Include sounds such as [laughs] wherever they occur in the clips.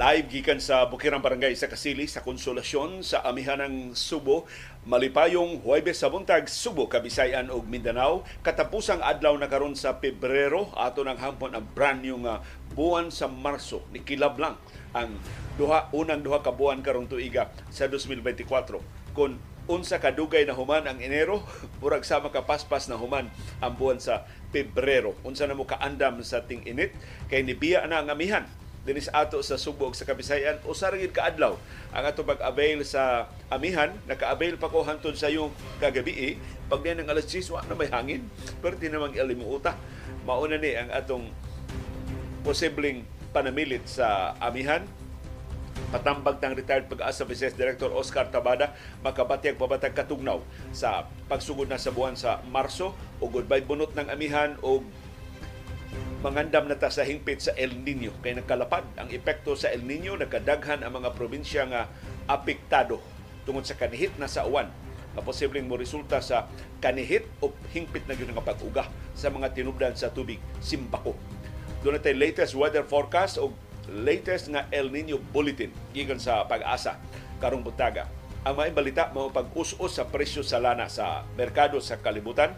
Live gikan sa Bukirang Barangay sa Kasili sa Konsolasyon sa amihan ng Subo, malipayong Huwebes sa buntag Subo, Kabisayan ug Mindanao. Katapusang adlaw na karon sa Pebrero ato nang hampon ang brand new nga buwan sa Marso. Ni kilab lang ang duha unang duha ka buwan karong tuiga sa 2024 kun unsa kadugay na human ang Enero [laughs] murag sama ka paspas na human ang buwan sa Pebrero. Unsa na mo kaandam sa ting init? Kay nibiya na ang amihan dinis ato sa Subo sa Kabisayan usa ra gid kaadlaw ang ato pag-avail sa amihan. Naka-avail pa ko hangtod sa yung kagabi eh. pag ng alas 10 wa na may hangin. Pero di namang ilimuota mauna ni ang atong posibleng panamilit sa amihan. Patambag ng retired pag-asa Business Director Oscar Tabada makabatyag pabatag katugnaw sa pagsugod na sa buwan sa Marso. O goodbye bunot ng amihan o mangandam na ta sa hingpit sa El Nino kay nagkalapad ang epekto sa El Nino nagkadaghan ang mga probinsya nga apektado tungod sa kanihit na sa uwan na posibleng mo resulta sa kanihit o hingpit na gyud nga pag-uga sa mga tinubdan sa tubig simbako. Doon natin latest weather forecast o latest nga El Nino bulletin gikan sa pag-asa karong buntaga. Ang mga balita mao pag-us-us sa presyo sa lana sa merkado sa kalibutan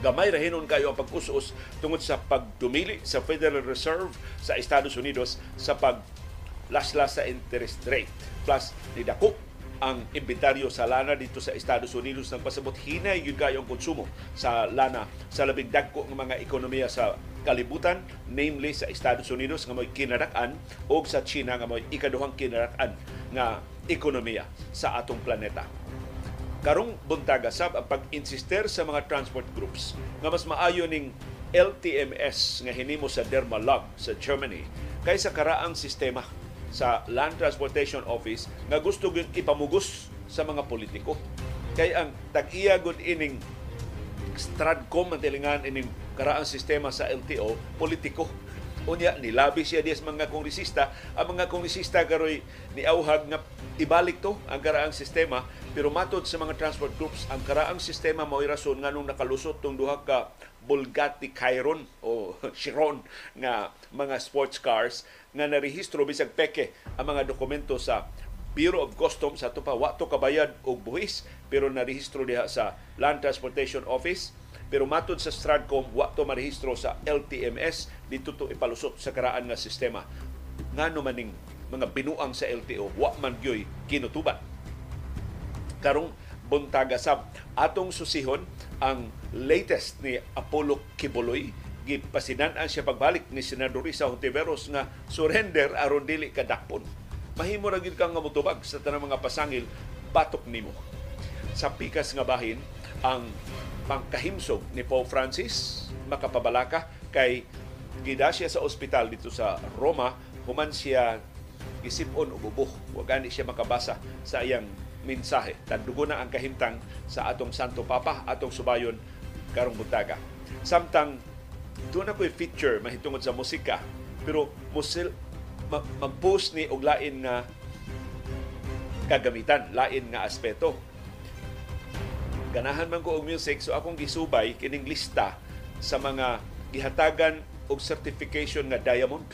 gamay rahinon kayo ang pag-us-us tungod sa pagdumili sa Federal Reserve sa Estados Unidos sa pag laslas sa interest rate. Plus, nidako ang inventaryo sa lana dito sa Estados Unidos nang pasabot hinay yun kayo ang konsumo sa lana sa labing dagko ng mga ekonomiya sa kalibutan, namely sa Estados Unidos nga may kinarakan o sa China nga may ikaduhang kinarakan nga ekonomiya sa atong planeta karong buntaga sab ang pag-insister sa mga transport groups nga mas maayo ning LTMS nga hinimo sa Dermalog sa Germany kaysa karaang sistema sa Land Transportation Office nga gusto gyud ipamugos sa mga politiko. Kay ang tag-iya gud ining Stradcom ang tilingan ining karaang sistema sa LTO, politiko Unya, nilabi siya dias mga kongresista. Ang mga kongresista karoy ni auhag nga ibalik to ang karaang sistema pero matod sa mga transport groups ang karaang sistema mao rason nganong nakalusot tong duha ka Bugatti Chiron o [laughs] Chiron nga mga sports cars nga narehistro bisag peke ang mga dokumento sa Bureau of Customs sa pa wa to kabayad og buhis pero narehistro diha sa Land Transportation Office pero matod sa Stradcom, wa to marehistro sa LTMS dito to ipalusot sa karaan nga sistema. Ngano maning mga binuang sa LTO, wa man gyoy kinutuban. Karong buntaga sab atong susihon ang latest ni Apollo Kibuloy gipasinan-an siya pagbalik ni Senador Risa Hontiveros nga surrender aron dili kadakpon. Mahimo ra gid kang nga mutubag sa tanang mga pasangil batok nimo. Sa pikas nga bahin ang pangkahimsog ni Pope Francis makapabalaka kay gida siya sa ospital dito sa Roma human siya gisipon og ubuh wa gani siya makabasa sa iyang mensahe tagdugo na ang kahimtang sa atong Santo Papa atong subayon karong buntaga samtang doon ako feature mahitungod sa musika pero musil mag-post ni og lain nga kagamitan lain nga aspeto ganahan man ko og music so akong gisubay kining lista sa mga gihatagan og certification nga diamond.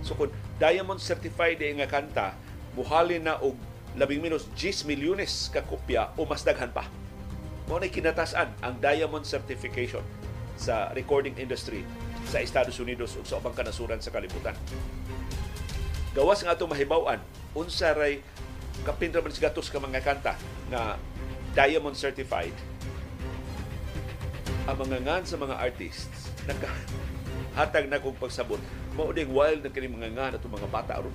So kung diamond certified nga kanta, muhali na og labing minus 10 milyones ka kopya o mas daghan pa. Mao na kinatasan ang diamond certification sa recording industry sa Estados Unidos ug sa ubang kanasuran sa kalibutan. Gawas nga ato mahibaw-an unsa ray kapin ra man gatos ka mga kanta nga diamond certified ang mga ngan sa mga artists naghatag [laughs] na kong pagsabot mao ding wild na kini mga ngan ato mga bata aron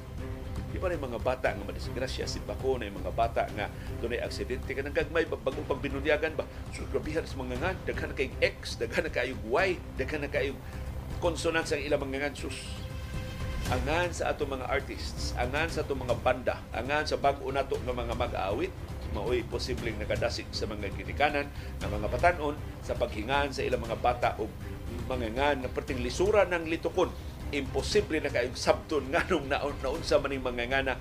di ba mga bata nga madisgrasya si bako na mga bata nga dunay aksidente. Kanang gagmay bagong pagbinunyagan ba? So grabihan sa mga ngan daghan na kay X daghan na kay Y daghan na kay consonants ang ilang mga ngan. Sus. Angan sa ato mga artists angan sa ato mga banda angan sa bag-o nato nga mga mag-aawit maoy posibleng nakadasig sa mga ginikanan ng mga patanon sa paghingan sa ilang mga bata o mga ngan na perting lisura ng litukon imposible na kayong sabton nganong naon naon sa maning mga ngana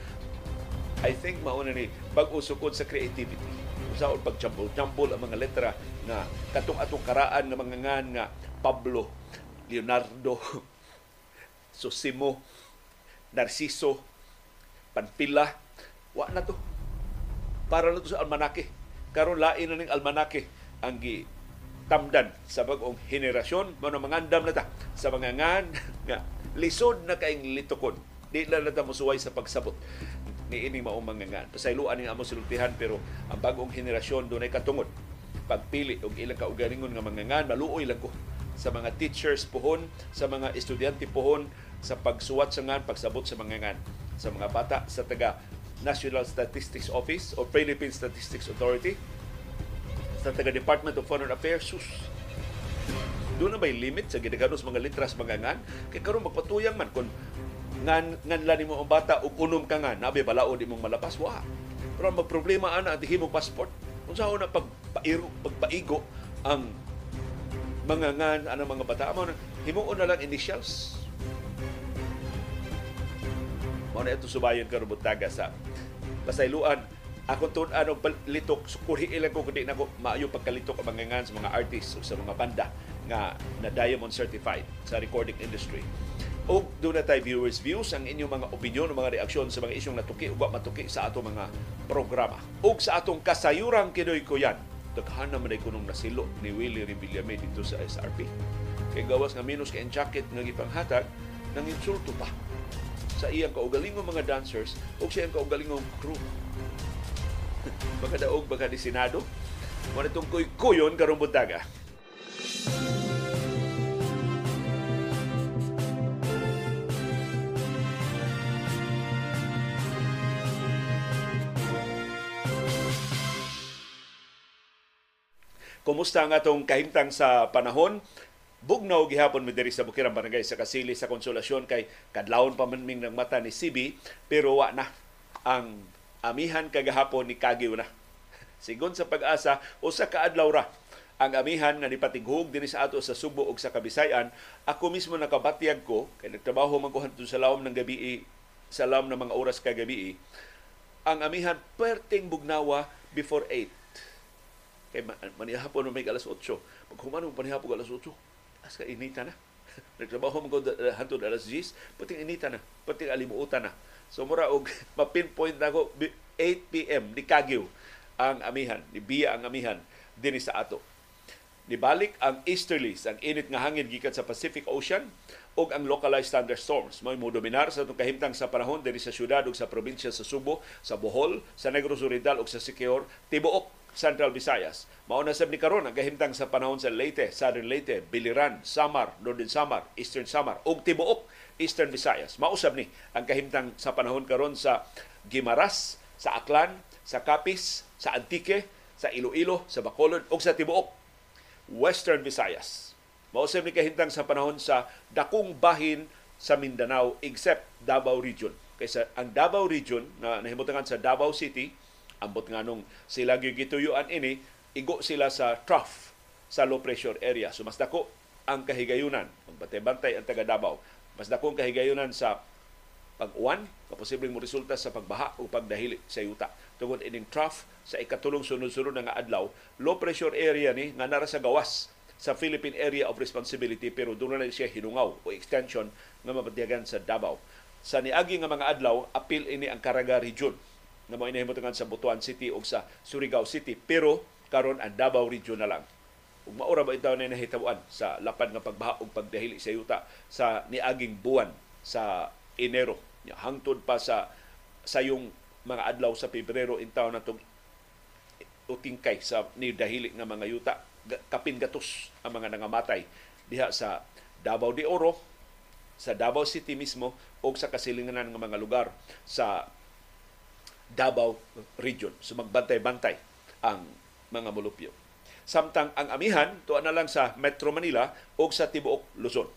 I think mauna ni pag-usukod sa creativity usaon pag jambol ang mga letra na katong atong karaan ng mga ngan nga Pablo Leonardo [laughs] Sosimo Narciso, Panpila, wa na to. Para na to sa almanake. Karon lain na ning almanake ang gi tamdan sa bagong henerasyon mo mangandam na ta sa mga ngan [laughs] nga lisod na kaing litukon di na na ta musuway sa pagsabot. Ni ini mao mga ngan pasayloan ning amo sultihan pero ang bagong henerasyon dunay katungod. Pagpili og ilang kaugalingon nga mga ngan maluoy lang ko. Sa mga teachers pohon sa mga estudyante pohon sa pagsuwat sa ngan pagsabot sa mga ngan sa mga bata sa taga National Statistics Office o Philippine Statistics Authority. Sa taga Department of Foreign Affairs sus doon na may limit sa ginaganos mga litras mga ngan? Kay karon magpatuyang man kung ngan ngan lani mo ang bata ug unom ka nga nabi balao di mong malapas wa. Pero ang magproblema ana ang himong passport. Unsa na pagpairo pagpaigo ang mga ngan ano mga bata? Mo himuon na lang initials. Mo na ito subayon karon butaga sa pasayloan ako tun ano litok sukuri ilang ko kundi nako maayo pagkalitok ang mga ngan sa mga artists o sa mga banda nga na diamond certified sa recording industry. O doon na tayo viewers views ang inyong mga opinion o mga reaksyon sa mga isyong natuki o matuki sa ato mga programa. O sa atong kasayurang kinoy ko yan. Daghan naman ay kunong nasilo ni Willie Revillame dito sa SRP. Kay gawas nga minus kay jacket nga gipanghatag nang insulto pa sa iyang kaugalingong mga dancers o sa iyang kaugalingong crew [laughs] baka daog baka di Senado. Mo itong kuy-kuyon karong buntaga. Kumusta ang atong kahimtang sa panahon? Bugnaw gihapon mi diri sa Bukirang Barangay sa Kasili sa Konsolasyon kay kadlawon pa man ng mata ni CB pero wa na ang amihan kagahapon ni Kagiw na. [laughs] Sigon sa pag-asa, usa ka adlaw ra ang amihan nga nipatighog dinhi sa ato sa Subo ug sa Kabisayan. Ako mismo nakabatyag ko kay nagtrabaho man sa lawom ng gabi sa lawom ng mga oras kagabi ang amihan perting bugnawa before 8. Kay manihapon may alas 8. Pag humanong panihapon alas 8, as ka inita na. [laughs] Nagtrabaho man ko hantod alas 10, pating inita na, pating alimuutan na. So mura og [laughs] ma-pinpoint na ko 8 PM ni Kagyo ang amihan, ni Biya ang amihan dinhi sa ato. Nibalik ang easterlies, ang init nga hangin gikan sa Pacific Ocean ug ang localized thunderstorms. May mo dominar sa itong kahimtang sa panahon diri sa syudad ug sa probinsya sa Subo, sa Bohol, sa Negros Oriental ug sa Siquijor, tibuok Central Visayas. Mauna sab ni karon ang kahimtang sa panahon sa Leyte, Southern Leyte, Biliran, Samar, Northern Samar, Eastern Samar ug tibuok Eastern Visayas. Mausab ni ang kahimtang sa panahon karon sa Gimaras, sa Aklan, sa Capiz, sa Antique, sa Iloilo, sa Bacolod ug sa tibuok Western Visayas Mausap ni kahintang sa panahon sa dakong bahin sa Mindanao except Davao Region. Kaysa ang Davao Region na nahimutangan sa Davao City, ambot nga nung sila gituyuan ini, igo sila sa trough sa low pressure area. So mas dako ang kahigayunan, magbantay-bantay ang taga Davao, mas dako ang kahigayunan sa pag-uwan, kaposibleng mo resulta sa pagbaha o pagdahili sa yuta. Tungod ining trough sa ikatulong sunod-sunod nga adlaw, low pressure area ni nga nara sa gawas sa Philippine Area of Responsibility pero doon na siya hinungaw o extension nga mapatiyagan sa Davao. Sa niagi nga mga adlaw, apil ini ang Caraga Region na mo inahimutangan sa Butuan City o sa Surigao City pero karon ang Davao Region na lang. Ug maura ba ito na nahitabuan sa lapad nga pagbaha ug pagdahili sa yuta sa niaging buwan sa Enero. Hangtod pa sa sayong mga adlaw sa Pebrero in taon na itong utingkay sa ni dahili nga mga yuta kapin gatos ang mga nangamatay diha sa Davao de Oro, sa Davao City mismo o sa kasilinganan ng mga lugar sa Davao Region. So magbantay-bantay ang mga mulupyo. Samtang ang amihan, tuwa na lang sa Metro Manila o sa Tibuok, Luzon.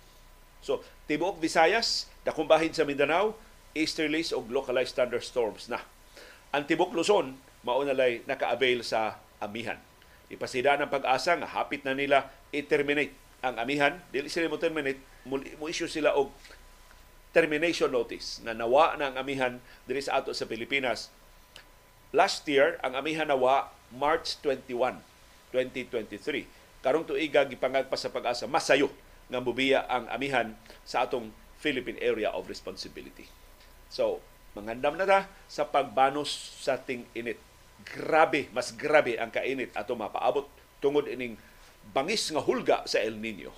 So, Tibuok, Visayas, dakong bahin sa Mindanao, easterlies o localized thunderstorms na. Ang Tibuok, Luzon, maunalay naka-avail sa amihan ipasida ng pag-asa nga hapit na nila i-terminate ang amihan. Dili sila mo terminate, mo issue sila og termination notice na nawa na ang amihan diri sa ato sa Pilipinas. Last year, ang amihan nawa March 21, 2023. Karong tuiga gipangag pa sa pag-asa masayo nga mubiya ang amihan sa atong Philippine Area of Responsibility. So, mangandam na ta sa pagbanos sa ting init. Grabe, mas grabe ang kainit ato mapaabot tungod ining bangis nga hulga sa El Nino.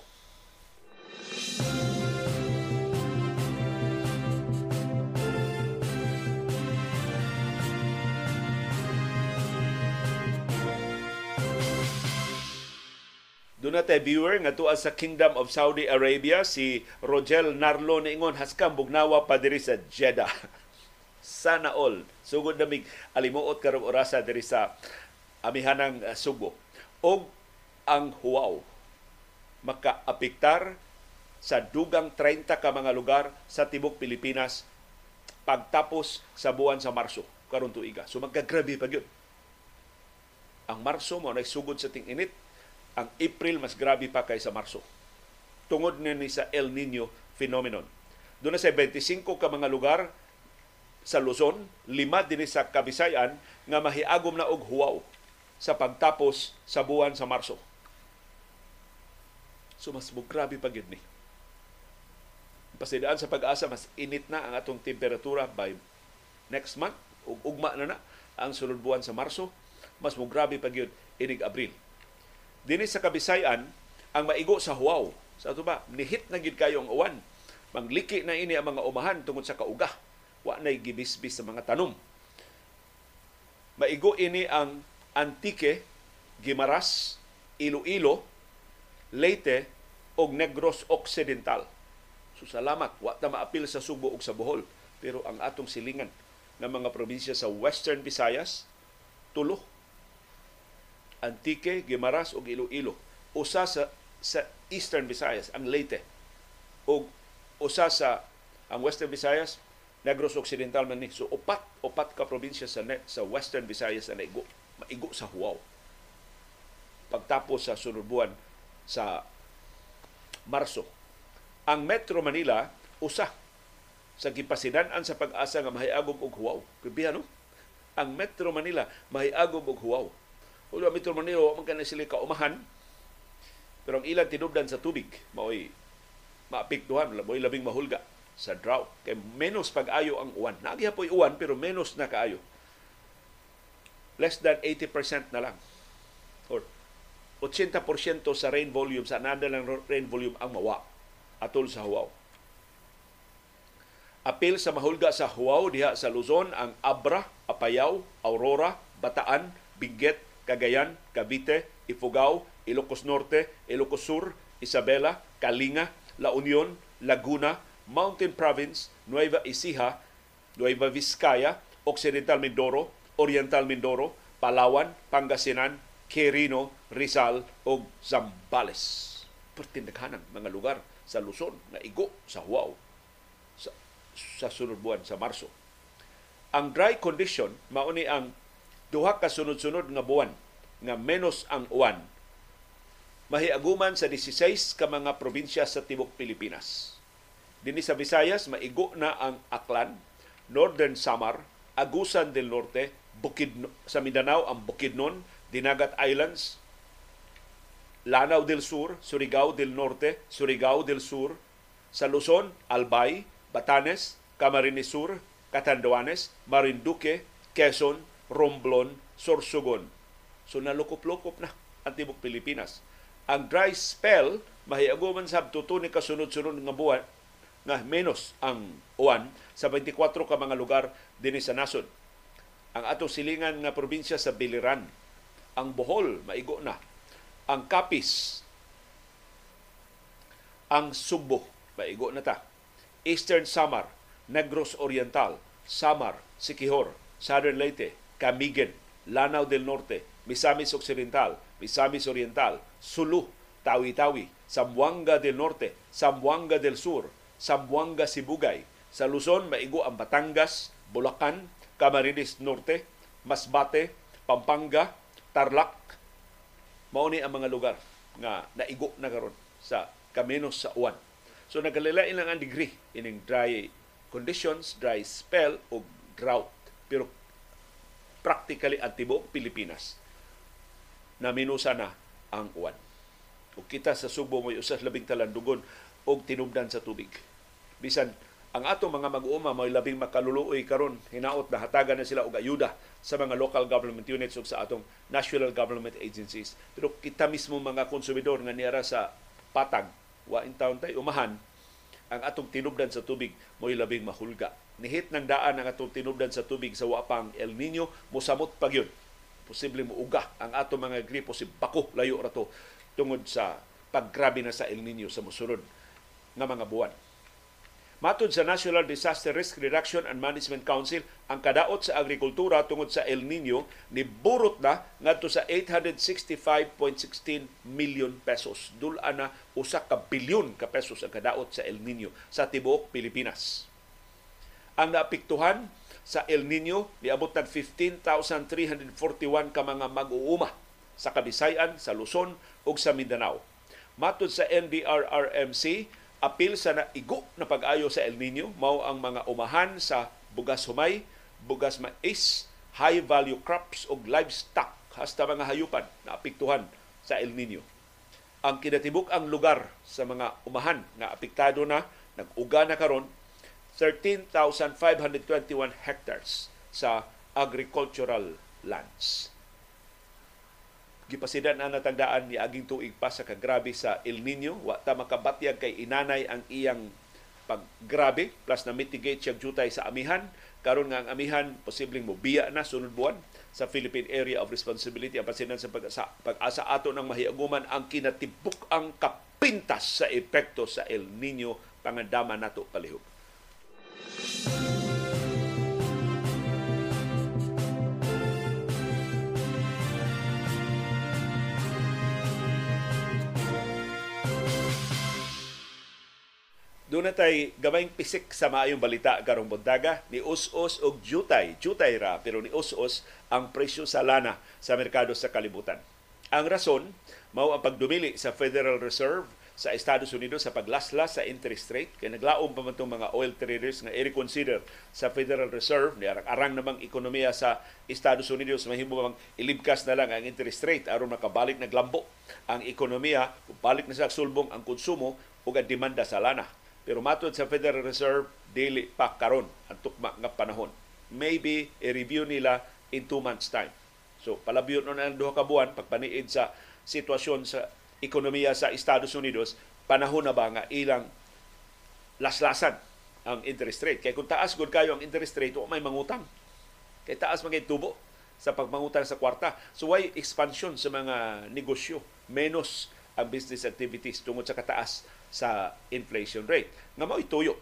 Doon na tayo viewer nga tuwa sa Kingdom of Saudi Arabia si Rogel Narlo niingon haskang bugnawa pa diri sa Jeddah. [laughs] Sana all. Sugod na mig alimuot karong orasa diri sa amihanang uh, Subo. Og ang huwaw makaapektar sa dugang 30 ka mga lugar sa tibok Pilipinas pagtapos sa buwan sa Marso karon tuiga. So magkagrabe pa gyud. Ang Marso mo nagsugod sa ting init ang April mas grabe pa kaysa Marso. Tungod na ni sa El Nino phenomenon. Doon na sa 25 ka mga lugar sa Luzon, lima din sa Kabisayan nga mahiagom na og huwaw sa pagtapos sa buwan sa Marso. So mas grabe pa gid ni. Pasidaan sa pag-asa mas init na ang atong temperatura by next month ug ugma na na ang sulod buwan sa Marso, mas mo grabe pa gyud inig Abril. Dini sa Kabisayan, ang maigo sa huwaw. Sa ito ba, nihit na gid kayo ang uwan. Mangliki na ini ang mga umahan tungod sa kauga. Wa na gibisbis sa mga tanom. Maigo ini ang Antique, Gimaras, Iloilo, Leyte, og Negros Occidental. So salamat, wa ta maapil sa Subo ug sa Bohol. Pero ang atong silingan ng mga probinsya sa Western Visayas, tulo Antique, Guimaras ug Iloilo. Usa sa sa Eastern Visayas ang Leyte ug usa sa ang Western Visayas Negros Occidental man ni. So upat upat ka probinsya sa net, sa Western Visayas na naigo maigo sa Huaw. Pagtapos sa sunod buwan sa Marso. Ang Metro Manila usa sa gipasidan-an sa pag-asa nga mahiagom og huwaw. Kubihan no? Ang Metro Manila mahiagom og huwaw Ulo Metro Manila, man ka sila kaumahan. Pero ang ilang tinubdan sa tubig, maoy maapektuhan, maoy labing mahulga sa drought. Kay menos pag-ayo ang uwan. Nagiha po uwan, pero menos na kaayo. Less than 80% na lang. Or 80% sa rain volume, sa nada lang rain volume ang mawa atol sa Huaw. Apil sa mahulga sa Huaw diha sa Luzon ang Abra, Apayao, Aurora, Bataan, Benguet, Cagayan, Cavite, Ifugao, Ilocos Norte, Ilocos Sur, Isabela, Kalinga, La Union, Laguna, Mountain Province, Nueva Ecija, Nueva Vizcaya, Occidental Mindoro, Oriental Mindoro, Palawan, Pangasinan, Quirino, Rizal o Zambales. Pertindaghanan mga lugar sa Luzon na igo sa Huaw sa, sa sunod buwan sa Marso. Ang dry condition mao ni ang duha ka sunod-sunod nga buwan nga menos ang uwan mahiaguman sa 16 ka mga probinsya sa tibok Pilipinas. Dinhi sa Visayas maigo na ang Aklan, Northern Samar, Agusan del Norte, Bukid sa Mindanao ang Bukidnon, Dinagat Islands, Lanao del Sur, Surigao del Norte, Surigao del Sur, sa Luzon, Albay, Batanes, Camarines Sur, Catanduanes, Marinduque, Quezon, Romblon, Sorsogon. So nalukop-lukop na ang tibok Pilipinas. Ang dry spell, mahiaguman sa tutuni kasunod-sunod nga buwan, nga menos ang uwan sa 24 ka mga lugar din sa nasod. Ang ato silingan nga probinsya sa Biliran, ang Bohol, maigo na. Ang Capiz, ang Subo, maigo na ta. Eastern Samar, Negros Oriental, Samar, Sikihor, Southern Leyte, Camigen, Lanao del Norte, Misamis Occidental, Misamis Oriental, Sulu, Tawi-Tawi, Zamboanga del Norte, Zamboanga del Sur, Zamboanga Sibugay. Sa Luzon, maigo ang Batangas, Bulacan, Camarines Norte, Masbate, Pampanga, Tarlac. Mauni ang mga lugar nga naigo na karon sa kamenos sa uwan. So nagkalilain lang ang degree ining dry conditions, dry spell o drought. Pero practically ang tibuok Pilipinas na minusa na ang uwan. O kita sa Subo mo usas labing talandugon o tinubdan sa tubig. Bisan ang ato mga mag-uuma may labing makaluluoy karon hinaot na hatagan na sila og ayuda sa mga local government units ug sa atong national government agencies pero kita mismo mga konsumidor nga niara sa patag wa in town tay umahan ang atong tinubdan sa tubig mo'y labing mahulga. Nihit ng daan ang atong tinubdan sa tubig sa wapang El Nino mosamot pa gyud. Posible muuga ang ato mga gripo si bako layo rato tungod sa paggrabe na sa El Nino sa mosunod nga mga buwan Matod sa National Disaster Risk Reduction and Management Council, ang kadaot sa agrikultura tungod sa El Nino ni burot na ngadto sa 865.16 million pesos. Dula na usa ka bilyon ka pesos ang kadaot sa El Nino sa tibuok Pilipinas. Ang naapektuhan sa El Nino niabot ng 15,341 ka mga mag-uuma sa Kabisayan, sa Luzon ug sa Mindanao. Matod sa NDRRMC, apil sa naigo na pag-ayo sa El Nino mao ang mga umahan sa bugas humay, bugas mais, high value crops ug livestock hasta mga hayupan na apektuhan sa El Nino. Ang kinatibuk ang lugar sa mga umahan nga apektado na nag-uga na karon 13,521 hectares sa agricultural lands gipasidan na natagdaan ni aging tuig pa sa kagrabe sa El Nino wa ta makabatyag kay inanay ang iyang paggrabe plus na mitigate siya jutay sa amihan. Karon nga ang amihan posibleng mobiya na sunod buwan sa Philippine Area of Responsibility. Ang pasinan sa pag-asa, pag-asa ato ng mahiaguman ang kinatibuk ang kapintas sa epekto sa El Nino pangandama nato palihog. Doon na tay gamayng pisik sa maayong balita karong buntaga. Ni us-us jutay, jutay ra pero ni us-us ang presyo sa lana sa merkado sa kalibutan. Ang rason mao ang pagdumili sa Federal Reserve sa Estados Unidos sa paglaslas sa interest rate. Kay naglaom pa man mga oil traders nga i-reconsider sa Federal Reserve. Ni arang namang ekonomiya sa Estados Unidos. Mahimo bang ilibkas na lang ang interest rate aron makabalik naglambo ang ekonomiya. Balik na sa sulbong ang konsumo ug ang demanda sa lana pero matod sa Federal Reserve, dili pa karon ang tukma nga panahon. Maybe i-review nila in two months time. So palabyon na ang duha ka buwan pagpaniid sa sitwasyon sa ekonomiya sa Estados Unidos, panahon na ba nga ilang laslasan ang interest rate. Kay kung taas gud kayo ang interest rate, may mangutang. Kay taas magay tubo sa pagmangutang sa kwarta. So why expansion sa mga negosyo? Menos ang business activities tungod sa kataas sa inflation rate. Nga mao ituyo.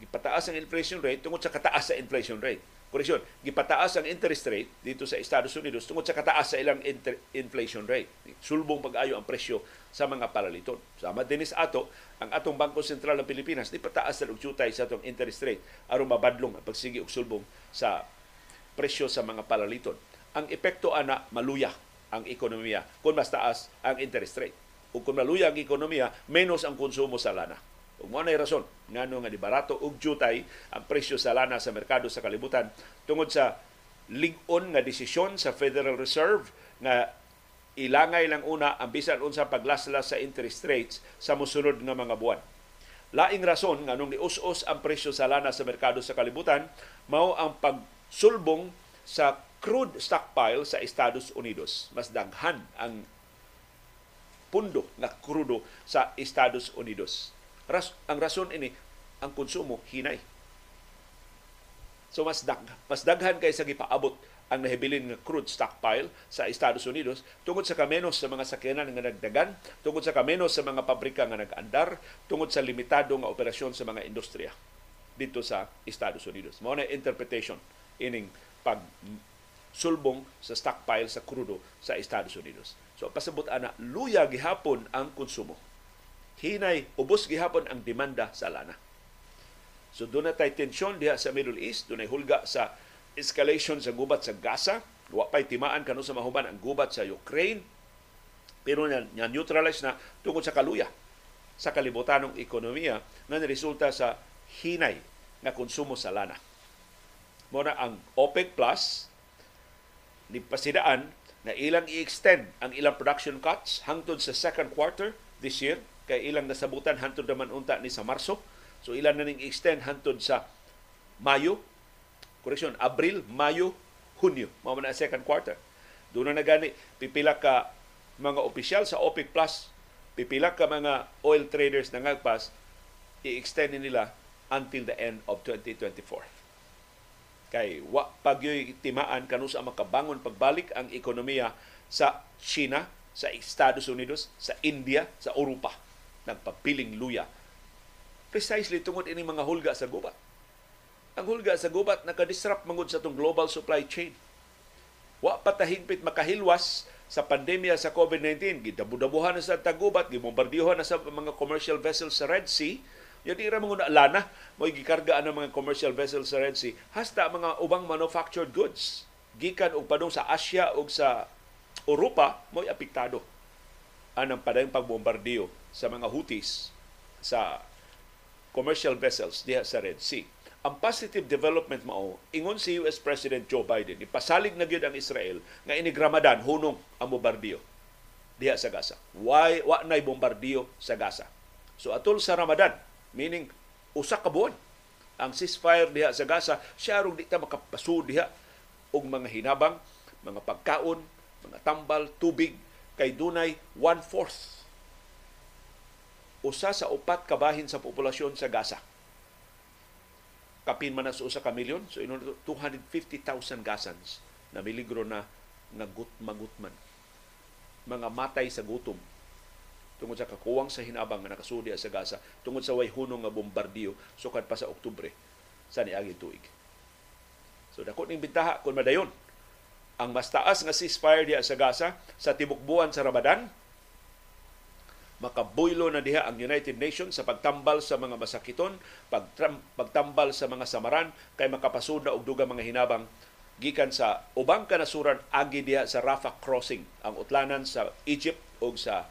Gipataas ang inflation rate tungod sa kataas sa inflation rate. Koreksyon, gipataas ang interest rate dito sa Estados Unidos tungod sa kataas sa ilang inter- inflation rate. Sulbong pag-ayo ang presyo sa mga palaliton. Sama dinis ato, ang atong Bangko Sentral ng Pilipinas, di pataas sa lugtutay sa atong interest rate aron mabadlong ang pagsigi og sulbong sa presyo sa mga palaliton. Ang epekto ana maluya ang ekonomiya kung mas taas ang interest rate ug kung maluya ang ekonomiya, menos ang konsumo sa lana. Ug mo na rason ngano nga di barato ug jutay ang presyo sa lana sa merkado sa kalibutan tungod sa lig-on nga desisyon sa Federal Reserve nga ilangay lang una ang bisan unsa paglaslas sa interest rates sa mosunod nga mga buwan. Laing rason nga nung nius-us ang presyo sa lana sa merkado sa kalibutan mao ang pagsulbong sa crude stockpile sa Estados Unidos. Mas daghan ang pundo nga krudo sa Estados Unidos. Ras, ang rason ini ang konsumo hinay. So mas dag mas daghan kay sa gipaabot ang nahibilin nga crude stockpile sa Estados Unidos tungod sa kamenos sa mga sakyanan nga nagdagan, tungod sa kamenos sa mga pabrika nga nag-andar, tungod sa limitado nga operasyon sa mga industriya dito sa Estados Unidos. Mao na interpretation ining pag sulbong sa stockpile sa krudo sa Estados Unidos. So pasabot ana luya gihapon ang konsumo. Hinay ubos gihapon ang demanda sa lana. So doon na tayo tensyon diha sa Middle East, doon ay hulga sa escalation sa gubat sa Gaza, wa pa'y timaan kanu sa mahuban ang gubat sa Ukraine, pero na, na neutralize na tungkol sa kaluya sa kalibutanong ekonomiya na resulta sa hinay nga konsumo sa lana. Muna ang OPEC Plus ni pasidaan na ilang i-extend ang ilang production cuts hangtod sa second quarter this year kay ilang nasabutan hangtod naman unta ni sa Marso So ilan na ning extend hantod sa Mayo, correction, Abril, Mayo, Hunyo. Mao na second quarter. Doon na gani pipila ka mga opisyal sa OPEC Plus, pipila ka mga oil traders na ngagpas, i-extend nila until the end of 2024. Kay wa pagyoy timaan kanu sa makabangon pagbalik ang ekonomiya sa China, sa Estados Unidos, sa India, sa Europa. Nagpapiling luya. Precisely tungod ini mga hulga sa gubat. Ang hulga sa gubat nakadisrupt mangod sa tong global supply chain. Wa patahingpit makahilwas sa pandemya sa COVID-19. Gidabu-dabuhan na sa tagubat, gibombardiyohan na sa mga commercial vessels sa Red Sea. Yung di ra mga lana, mo gikargaan ng mga commercial vessels sa Red Sea. Hasta mga ubang manufactured goods. Gikan og padung sa Asia ug sa Europa, mo apektado anang padayong pagbombardiyo sa mga Houthis sa commercial vessels diha sa Red Sea. Ang positive development mao, ingon si US President Joe Biden, ipasalig na gyud ang Israel nga inig Ramadan hunong ang bombardiyo diha sa Gaza. Why wa nay bombardiyo sa Gaza? So atol sa Ramadan, meaning usa ka buwan. Ang ceasefire diha sa Gaza, siya rog di ta makapasu diha. Og mga hinabang, mga pagkaon, mga tambal, tubig kay dunay one-fourth. Usa sa upat kabahin sa populasyon sa Gaza. Kapin man na sa usa ka milyon so ino 250,000 Gazans na miligro na nagut magutman mga matay sa gutom tungod sa kakuwang sa hinabang nga nakasudi sa Gaza tungod sa way hunong nga bombardiyo sukad pa sa Oktubre sa niagi tuig. So dako ning bintaha kun madayon ang mas taas nga ceasefire diha sa Gaza sa tibok buwan sa Ramadan makabuylo na diha ang United Nations sa pagtambal sa mga masakiton, pagtambal sa mga samaran kay makapasud na og dugang mga hinabang gikan sa ubang kanasuran agi diha sa Rafah crossing ang utlanan sa Egypt ug sa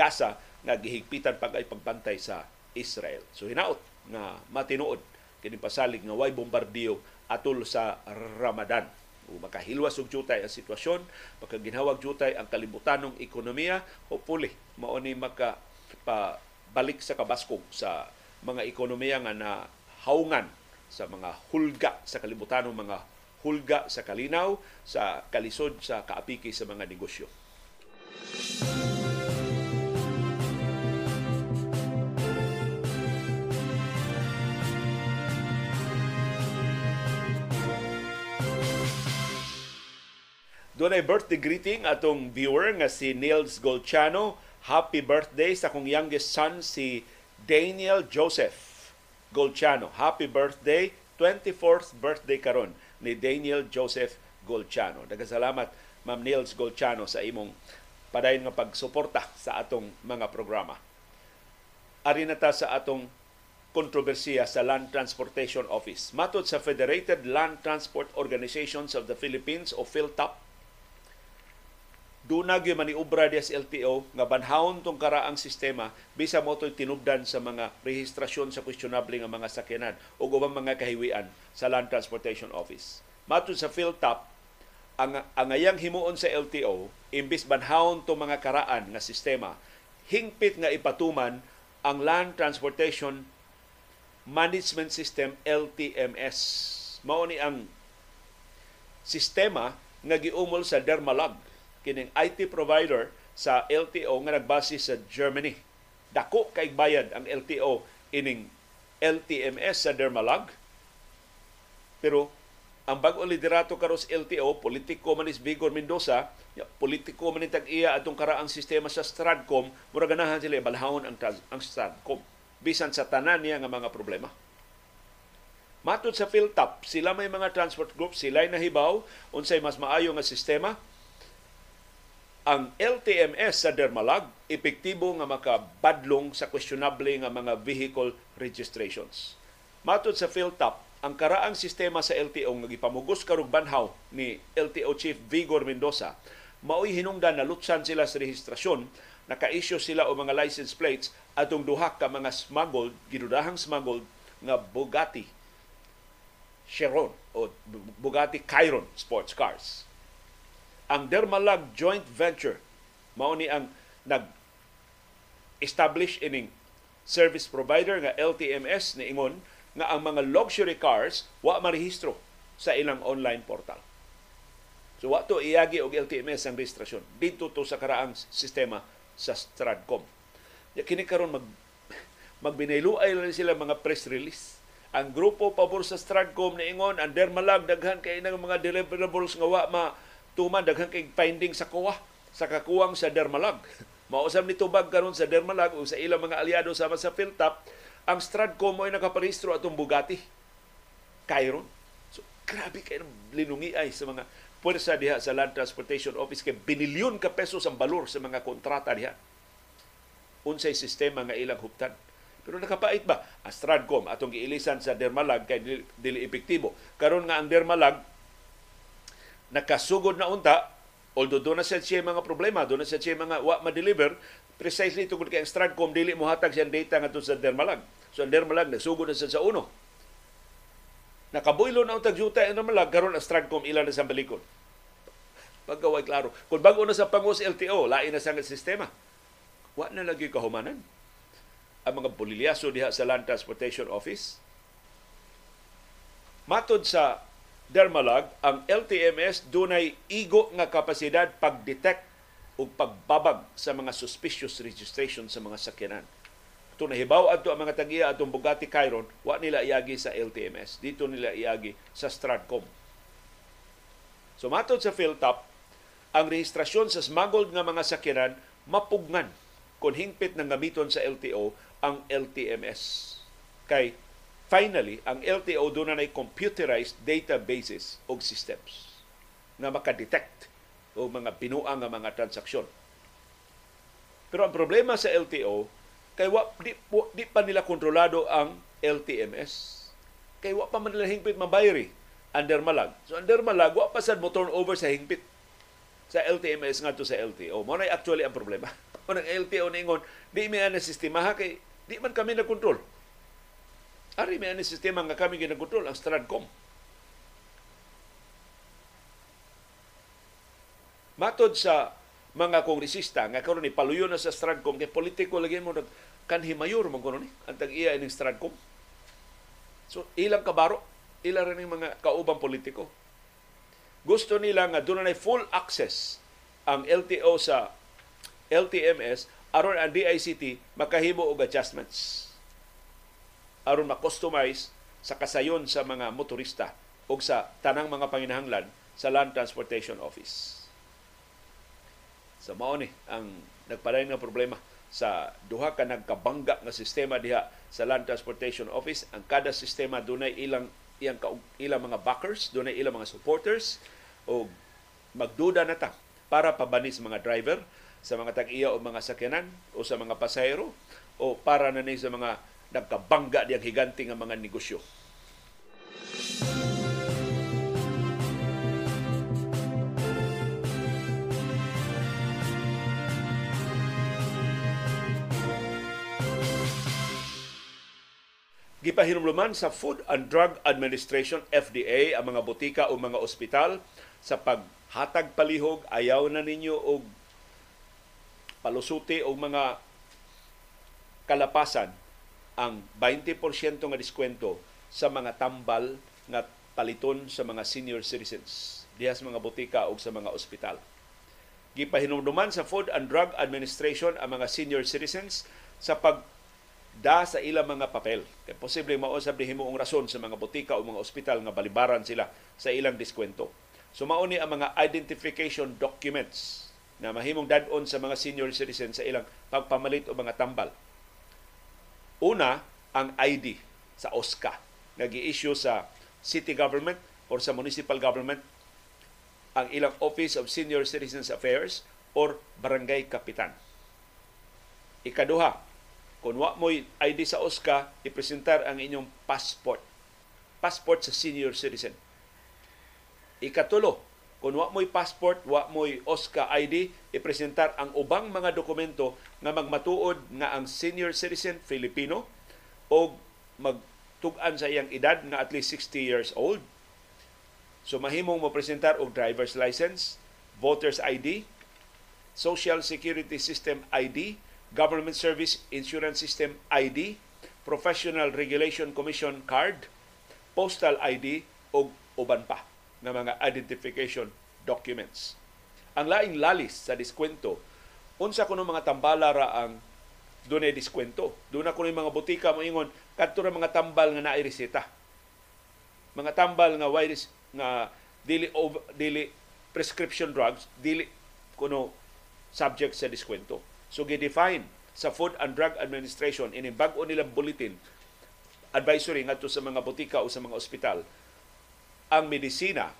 Gaza nga gihigpitan pag ay sa Israel. So hinaot nga matinuod kini pasalig nga way bombardiyo atol sa Ramadan o makahilwas og jutay ang sitwasyon, makaginhawag jutay ang kalibutanong ekonomiya, hopefully mao ni maka balik sa kabaskog sa mga ekonomiya nga na haungan sa mga hulga sa kalibutanong mga hulga sa kalinaw, sa kalisod, sa kaapiki sa mga negosyo. Doon ay birthday greeting atong viewer nga si Nils Golchano. Happy birthday sa kong youngest son si Daniel Joseph Golchano. Happy birthday, 24th birthday karon ni Daniel Joseph Golchano. Daghang Ma'am Nils Golchano sa imong padayon nga pagsuporta sa atong mga programa. Ari na ta sa atong kontrobersiya sa Land Transportation Office. Matod sa Federated Land Transport Organizations of the Philippines o PhilTAP, dunag yung maniubra diya sa LTO nga banhawon tong karaang sistema bisa mo to'y tinubdan sa mga rehistrasyon sa questionable nga mga sakyanan o ubang mga kahiwian sa Land Transportation Office. Matod sa PhilTAP, ang, ang ayang himuon sa LTO, imbis banhawon tong mga karaan nga sistema, hingpit nga ipatuman ang Land Transportation Management System LTMS. Mao ni ang sistema nga giumol sa Dermalag kining IT provider sa LTO nga nagbase sa Germany. Dako kay bayad ang LTO ining LTMS sa Dermalag. Pero ang bag-o liderato karos LTO, politiko man is Vigor Mendoza, politiko man tag iya atong karaang sistema sa Stradcom, mura ganahan sila balhawon ang, ang Stradcom bisan sa tanan niya nga mga problema. Matod sa PhilTAP, sila may mga transport groups, sila nahibaw unsay mas maayo nga sistema ang LTMS sa Dermalag epektibo nga makabadlong sa questionable nga mga vehicle registrations. Matod sa PhilTAP, ang karaang sistema sa LTO nga gipamugos karug banhaw ni LTO Chief Vigor Mendoza maoy hinungdan na lutsan sila sa rehistrasyon naka-issue sila o mga license plates atong duha ka mga smuggled gidudahang smuggled nga Bugatti Chiron o Bugatti Chiron sports cars ang Dermalag Joint Venture mao ni ang nag establish ining service provider nga LTMS niingon nga ang mga luxury cars wa marehistro sa ilang online portal. So wa to iyagi og LTMS ang registrasyon dito to sa karaang sistema sa Stradcom. Ya kini karon mag magbinayluay lang sila mga press release. Ang grupo pabor sa Stradcom niingon ang Dermalag daghan kay nang mga deliverables nga wa ma tuman daghan kay finding sa kuwa sa kakuwang sa Dermalag. Mausam ni tubag karon sa Dermalag o sa ilang mga aliado sama sa Philtap, ang Stradcom ay nakaparehistro atong Bugatti. Kairon. So, grabe kayo linungi ay sa mga pwersa diha sa Land Transportation Office kay binilyon ka pesos ang balor sa mga kontrata diha. Unsay sistema nga ilang huptan. Pero nakapait ba? Astradcom atong giilisan sa Dermalag kay dili, dili epektibo. Karon nga ang Dermalag nakasugod na unta although doon na siya, siya mga problema, doon na siya, siya mga wa ma-deliver, precisely tungkol kay ang Stradcom dili mo hatag siyang data nga sa Dermalag. So ang Dermalag nagsugod na siya sa uno. Nakabuylo na untag juta ang Dermalag karon ang Stradcom ilan na sa balikon. Pagkaway klaro. Kung bago na sa pangos LTO, lain na sa sistema. Wa na lagi kahumanan ang mga bolilyaso diha sa Land Transportation Office. Matod sa Dermalag, ang LTMS dunay igo nga kapasidad pag-detect o pagbabag sa mga suspicious registration sa mga sakyanan. Ito nahibaw ato ang mga tagiya atong Bugatti Chiron, wa nila iagi sa LTMS. Dito nila iagi sa Stratcom. So matod sa Philtop, ang rehistrasyon sa smuggled nga mga sakyanan mapugnan kung hingpit ng gamiton sa LTO ang LTMS. Kay finally, ang LTO doon na computerized databases o systems na makadetect o mga binuang mga transaksyon. Pero ang problema sa LTO, kay wa, di, di pa nila kontrolado ang LTMS. Kay wa pa man nila hingpit mabayri under malag. So under malag, wa pa sad mo turn over sa hingpit sa LTMS nga to sa LTO. Mo na actually ang problema. [laughs] Kung ang LTO ningon, di mi na sistema kay di man kami na control Ari may ani sistema nga kami ginakontrol ang Stradcom. Matod sa mga kongresista nga karon ni paluyo na sa Stradcom kay politiko lagi mo nag kanhi mayor mo kuno ni ang tag-iya ining Stradcom. So ilang kabaro, ilang rin mga kaubang politiko. Gusto nila nga doon na full access ang LTO sa LTMS aron ang DICT makahimo og adjustments aron ma-customize sa kasayon sa mga motorista o sa tanang mga panginahanglan sa Land Transportation Office. Sa so, mao ni ang nagpadayon nga problema sa duha ka nagkabangga nga sistema diha sa Land Transportation Office. Ang kada sistema dunay ilang iyang ilang mga backers, dunay ilang mga supporters o magduda na ta para pabanis mga driver sa mga tag-iya o mga sakyanan o sa mga pasahero o para na ni sa mga nagkabangga diyang higanti nga mga negosyo. Gipahinumluman sa Food and Drug Administration FDA ang mga botika o mga ospital sa paghatag palihog ayaw na ninyo og palusuti o mga kalapasan ang 20% nga diskwento sa mga tambal nga paliton sa mga senior citizens diha sa mga botika o sa mga ospital. Gipahinumduman sa Food and Drug Administration ang mga senior citizens sa pag da sa ilang mga papel. Kaya posible mausab ni himuong rason sa mga botika o mga ospital nga balibaran sila sa ilang diskwento. So mauni ang mga identification documents na mahimong dadon sa mga senior citizens sa ilang pagpamalit o mga tambal Una, ang ID sa OSCA nga gi-issue sa city government or sa municipal government ang ilang Office of Senior Citizens Affairs or barangay kapitan. Ikaduha, kung wa mo'y ID sa OSCA, ipresentar ang inyong passport. Passport sa senior citizen. Ikatulo, kung wa mo'y passport, wa mo'y OSCA ID, ipresentar ang ubang mga dokumento nga magmatuod nga ang senior citizen Filipino o magtugan sa iyang edad nga at least 60 years old. So mahimong mo presentar og driver's license, voter's ID, Social Security System ID Government Service Insurance System ID, Professional Regulation Commission card, postal ID o uban pa nga mga identification documents. Ang laing lalis sa diskwento, unsa kuno mga tambala ra ang dunay diskwento. Doon na kuno mga butika mo ingon kadto ra mga tambal nga naay. Mga tambal nga virus nga dili over, dili prescription drugs, dili kuno subject sa diskwento. So gi-define sa Food and Drug Administration ini bag-o nilang bulletin advisory ngadto sa mga butika o sa mga ospital ang medisina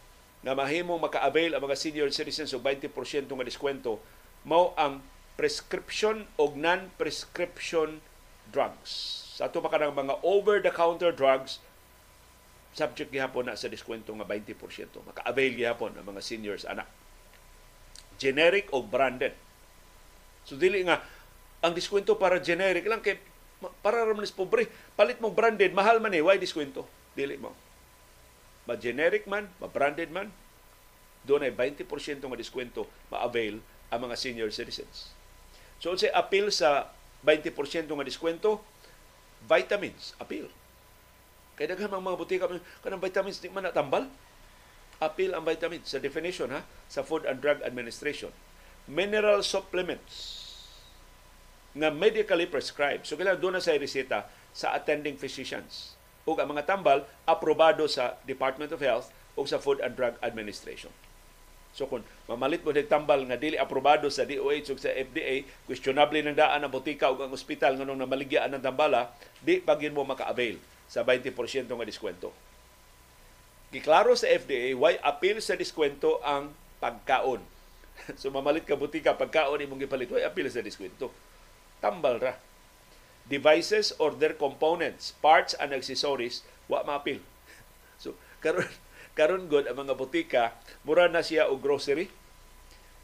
nga mahimo maka-avail ang mga senior citizens og 20% nga diskwento mao ang prescription o non-prescription drugs. Sa ato pa mga over-the-counter drugs, subject gihapon na sa diskwento nga 20%. Maka-avail gihapon ang mga seniors anak. Generic o branded. So dili nga ang diskwento para generic lang kay para ra man pobre. Palit mo branded, mahal man eh, why diskwento? Dili mo ma-generic man, ma-branded man, doon ay 20% nga diskwento ma-avail ang mga senior citizens. So, say appeal sa 20% nga diskwento, vitamins, appeal. Kaya daghan mga butika, kanang vitamins di man natambal. Appeal ang vitamins sa definition ha sa Food and Drug Administration. Mineral supplements nga medically prescribed. So kailangan doon na sa reseta sa attending physicians ug ang mga tambal aprobado sa Department of Health o sa Food and Drug Administration. So kung mamalit mo tambal nga dili aprobado sa DOH ug sa FDA, questionable nang daan ang botika ug ang ospital nganong namaligyan ng tambala, di pagin mo maka-avail sa 20% nga diskwento. Giklaro sa FDA, why appeal sa diskwento ang pagkaon. [laughs] so mamalit ka butika pagkaon imong gipalit, why appeal sa diskwento? Tambal ra devices or their components, parts and accessories, wa maapil. [laughs] So, karon karon good ang mga butika, mura na siya og grocery,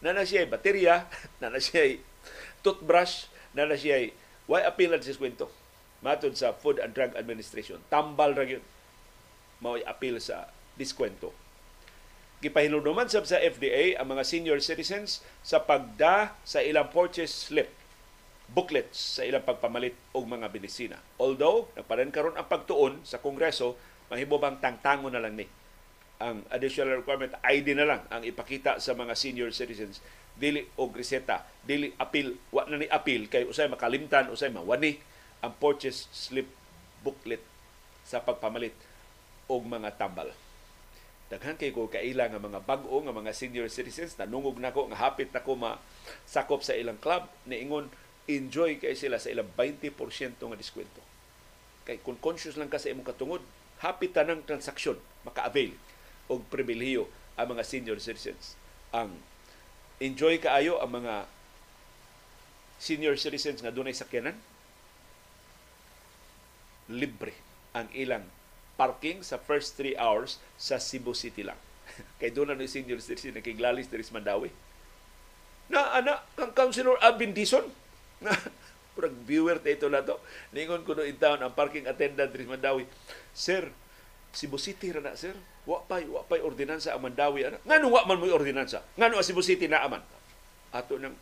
na na siya baterya, [laughs] na na siya toothbrush, na na siya why appeal na sa kwento. Matod sa Food and Drug Administration, tambal ra gyud mao appeal sa diskwento. Gipahinuduman sab sa FDA ang mga senior citizens sa pagda sa ilang purchase slip booklets sa ilang pagpamalit og mga medisina. Although nagparan karon ang pagtuon sa Kongreso, mahimo bang tangtangon na lang ni ang additional requirement? ID na lang ang ipakita sa mga senior citizens. Dili og reseta dili appeal wa na ni appeal kay usay makalimtan usay mawani ang purchase slip booklet sa pagpamalit og mga tambal. Daghan kay ko kaila nga mga bag-o nga mga senior citizens nanungog nako nga hapit nako ma sakop sa ilang club niingon enjoy kay sila sa ilang 20% nga diskwento. Kay kung conscious lang ka sa imong katungod, happy tanang transaksyon maka-avail og pribilehiyo ang mga senior citizens. Ang enjoy kaayo ang mga senior citizens nga dunay sakyanan libre ang ilang parking sa first 3 hours sa Cebu City lang. [laughs] Kay doon na senior citizen na diri sa Mandawi. Na ana kang Councilor Alvin Dison na [laughs] purag viewer ta ito na to. Ningon ko no in town ang parking attendant diri Mandawi. Sir, Cebu City ra na sir. Wa pay wa pay ordinansa ang Mandawi ana. Ngano wa man mo ordinansa? Ngano ang Cebu City na aman? Ato nang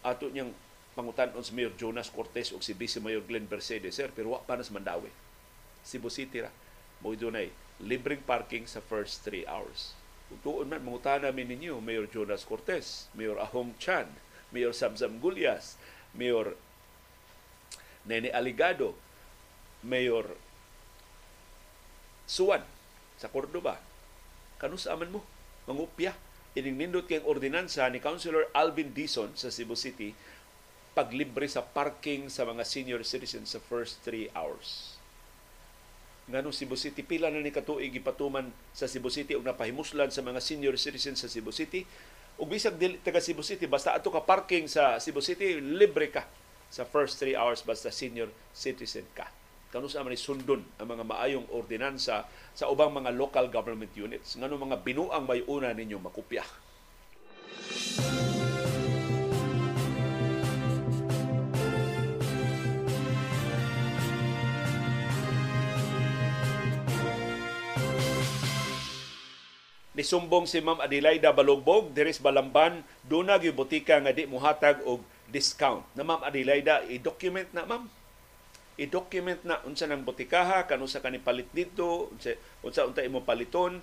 ato niyang pangutan-on si Mayor Jonas Cortez o si Vice Mayor Glenn Mercedes, sir, pero wa pa na sa Mandawi. Cebu City ra. Mo dunay libreng parking sa first 3 hours. Kung tuon man, mangutan namin ninyo, Mayor Jonas Cortez, Mayor Ahong Chan, Mayor Samsam Gulyas, Mayor Nene Aligado, Mayor Suwan sa Cordoba. Kanus aman mo, mangupya. Ining nindot kayong ordinansa ni Councilor Alvin Dison sa Cebu City paglibre sa parking sa mga senior citizens sa first 3 hours. Ngano Cebu City pila na ni katuig gipatuman sa Cebu City ug napahimuslan sa mga senior citizens sa Cebu City ug bisag dili taga Cebu City basta ato ka parking sa Cebu City libre ka sa first 3 hours basta senior citizen ka. Kanus man sundon ang mga maayong ordinansa sa ubang mga local government units. Ngano mga binuang may una ninyo makupya Nisumbong si Ma'am Adelaida Balogbog diris Balamban duna gyud botika nga di mohatag og discount. Na Ma'am Adelaida, i-document na ma'am. I-document na unsa nang botikaha, kanusa ka ni palit dito, unsa unsa unta imo paliton,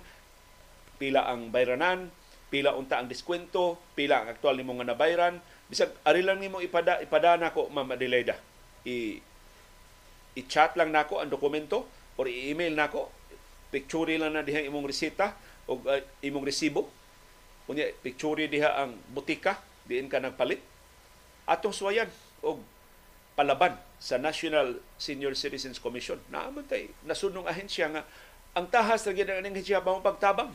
pila ang bayranan, pila unta ang diskwento, pila ang aktual nimo nga nabayran. Bisag ari lang nimo ipada ipadana ko Ma'am Adelaida. I i-chat lang nako ang dokumento or i-email nako. Picture lang na diha imong resita o uh, imong resibo. Unya picture diha ang butika diin ka nagpalit. Atong suwayan og palaban sa National Senior Citizens Commission. Naaman tay nasunong ahensya nga ang tahas ra gyud ang ahensya pa pagtabang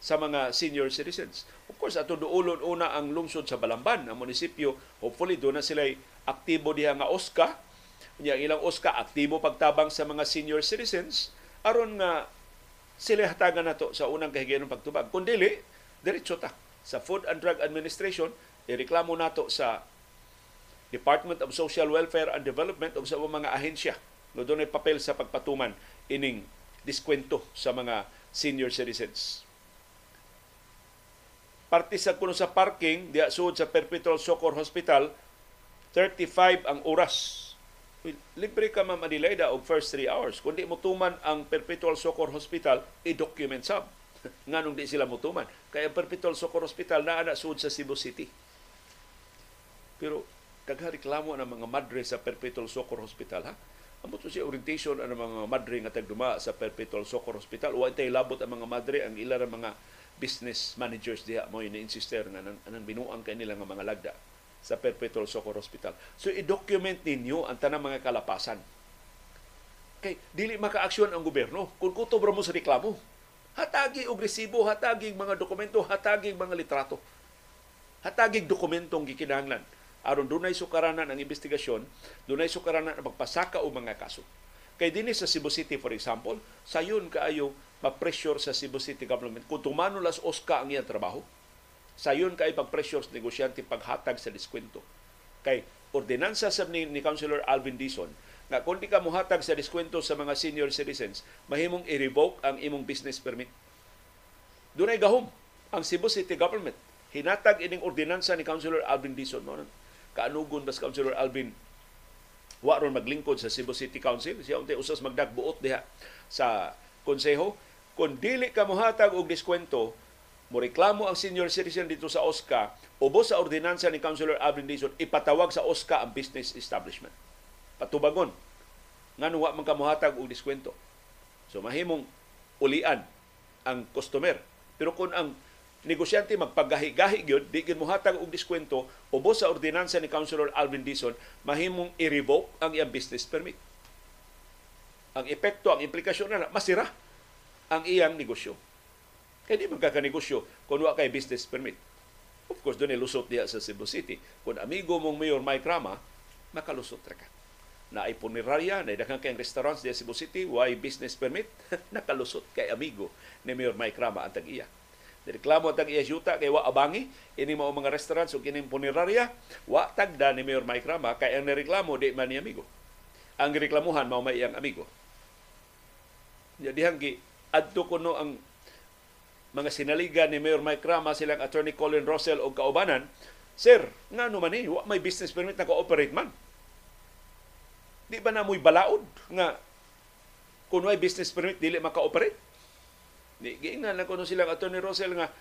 sa mga senior citizens. Of course, ato duulon una ang lungsod sa Balamban, ang munisipyo. Hopefully, doon na sila aktibo diha nga OSCA. Unya, ilang OSCA, aktibo pagtabang sa mga senior citizens aron nga sila hatagan nato sa unang kahigayon pagtubag. Kung dili, diretso ta sa Food and Drug Administration, ireklamo nato sa Department of Social Welfare and Development o sa mga ahensya no doon ay papel sa pagpatuman ining diskwento sa mga senior citizens. Parte sa kuno sa parking sud sa Perpetual Soccer Hospital 35 ang oras libre ka ma'am Adelaida og first 3 hours. Kundi mo tuman ang Perpetual Soccer Hospital, i-document sab. [laughs] Nganong di sila mutuman. Kaya Perpetual Soccer Hospital naa na sud sa Cebu City. Pero dagha reklamo ang mga madre sa Perpetual Soccer Hospital ha. Amo to siya orientation ang mga madre nga tagduma sa Perpetual Soccer Hospital. Wa tay labot ang mga madre ang ila mga business managers diha mo ni-insister nga anang binuang kay nila nga mga lagda sa Perpetual Soccer Hospital. So i-document ninyo ang tanang mga kalapasan. Kay dili maka-aksyon ang gobyerno kung kutob mo sa reklamo. Hatagi og resibo, hatagi mga dokumento, hatagi mga litrato. Hatagi dokumentong gikinahanglan aron dunay sukaranan ang investigasyon, dunay sukaranan ang magpasaka o mga kaso. Kay dinhi sa Cebu City for example, sayon kaayo ma-pressure sa Cebu City government kung tumano las OSCA ang iyang trabaho sayon kay pag-pressure sa negosyante paghatag sa diskwento. Kay ordinansa sa ni, ni Councilor Alvin Dison nga kung di ka muhatag sa diskwento sa mga senior citizens, mahimong i-revoke ang imong business permit. Dunay gahom ang Cebu City Government. Hinatag ining ordinansa ni Councilor Alvin Dison. Mo kaanugon bas Councilor Alvin wa ron maglingkod sa Cebu City Council. Siya untay usas magdagbuot diha sa konseho. Kung dili ka muhatag og diskwento, Moreklamo ang senior citizen dito sa OSCA, ubos sa ordinansa ni Councilor Alvin Dizon, ipatawag sa OSCA ang business establishment. Patubagon. Nga nuwa man kamuhatag og diskwento. So mahimong ulian ang customer. Pero kung ang negosyante magpagahi-gahi gyud di gyud mohatag og diskwento ubos sa ordinansa ni Councilor Alvin Dizon mahimong i-revoke ang iyang business permit. Ang epekto, ang implikasyon na masira ang iyang negosyo. Kaya di magkakanegosyo kung wa kay business permit. Of course, doon lusot diya sa Cebu City. Kung amigo mong Mayor Mike Rama, makalusot ra ka. Na ay punerarya, na daghang kayong restaurants diya Cebu City, why business permit, [laughs] nakalusot kay amigo ni Mayor Mike Rama ang tag-iya. Reklamo ang tag-iya yuta kay wa abangi, ini mao mga restaurants o kining punerarya, wa tagda ni Mayor Mike Rama kay ang nireklamo di man ni amigo. Ang reklamuhan mao may iyang amigo. Jadi hanggi adto kuno ang mga sinaligan ni Mayor Mike Rama silang Attorney Colin Russell o kaubanan, Sir, nga naman eh, wa may business permit na ka-operate man. Di ba na mo'y balaod nga kung may business permit, dili maka-operate? Di, giingnan na kuno silang Attorney Russell nga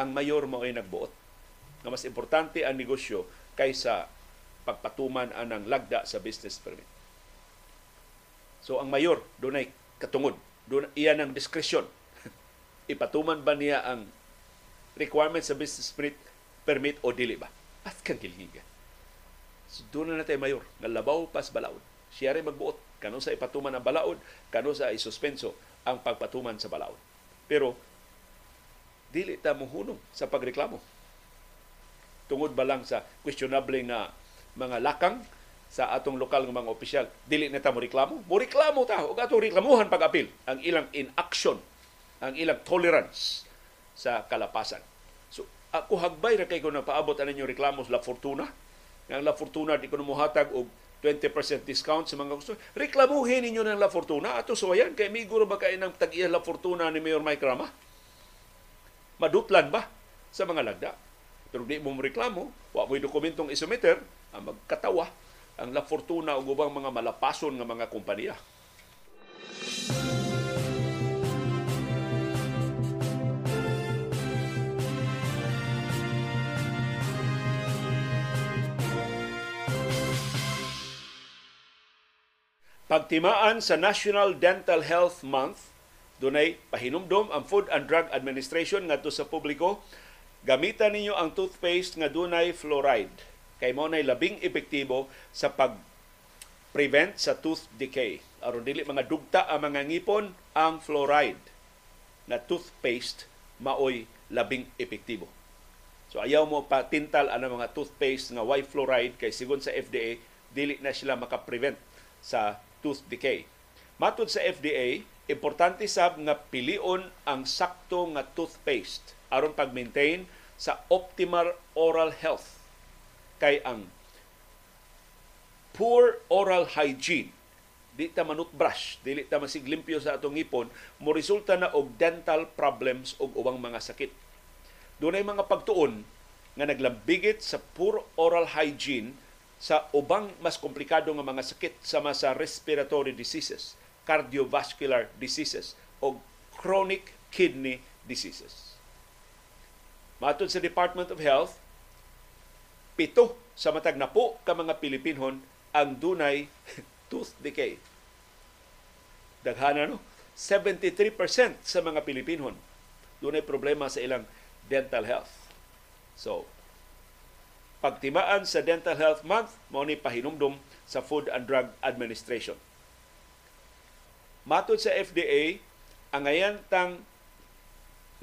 ang mayor mo ay nagbuot. Nga mas importante ang negosyo kaysa pagpatuman anang lagda sa business permit. So ang mayor, doon ay katungod. Doon, iyan ang diskresyon ipatuman ba niya ang requirement sa business permit, permit o dili ba? At kang kilhinga. So, doon na natin mayor, nga labaw pas balaod. Siya rin magbuot. Kano sa ipatuman ang balaod, kano sa isuspenso ang pagpatuman sa balaod. Pero, dili ta muhunong sa pagreklamo. Tungod ba lang sa questionable nga mga lakang sa atong lokal ng mga opisyal, dili na ta mo reklamo? Mo reklamo ta, o atong reklamuhan pag-apil ang ilang inaction ang ilang tolerance sa kalapasan. So, ako hagbay ra kay ko paabot ano yung reklamo sa La Fortuna. Nga La Fortuna di ko muhatag og 20% discount sa mga gusto. Reklamuhin ninyo ng La Fortuna. Ato so ayan, kay miguro ba kayo ng tag La Fortuna ni Mayor Mike Rama? Madutlan ba sa mga lagda? Pero di mo reklamo, wa mo'y dokumentong isumiter, ang magkatawa ang La Fortuna o ubang mga malapason nga mga kompanya. Pagtimaan sa National Dental Health Month, dunay pahinumdom ang Food and Drug Administration ngadto sa publiko. Gamitan ninyo ang toothpaste nga dunay fluoride. Kay mo nay labing epektibo sa pag prevent sa tooth decay. Aron dili mga dugta ang mga ngipon ang fluoride na toothpaste maoy labing epektibo. So ayaw mo patintal ang mga toothpaste nga white fluoride kay sigon sa FDA dili na sila maka-prevent sa tooth decay. Matod sa FDA, importante sab nga pilion ang sakto nga toothpaste aron pag-maintain sa optimal oral health kay ang poor oral hygiene di ta manut brush, dili ta masiglimpyo sa atong ngipon, mo resulta na og dental problems og ubang mga sakit. Dunay mga pagtuon nga naglambigit sa poor oral hygiene sa ubang mas komplikado nga mga sakit sama sa respiratory diseases, cardiovascular diseases o chronic kidney diseases. Matod sa Department of Health, pito sa matag napo ka mga Pilipinhon ang dunay [laughs] tooth decay. Daghana no? 73% sa mga Pilipinhon dunay problema sa ilang dental health. So, pagtimaan sa Dental Health Month mao ni pahinumdom sa Food and Drug Administration. Matod sa FDA, ang ayan tang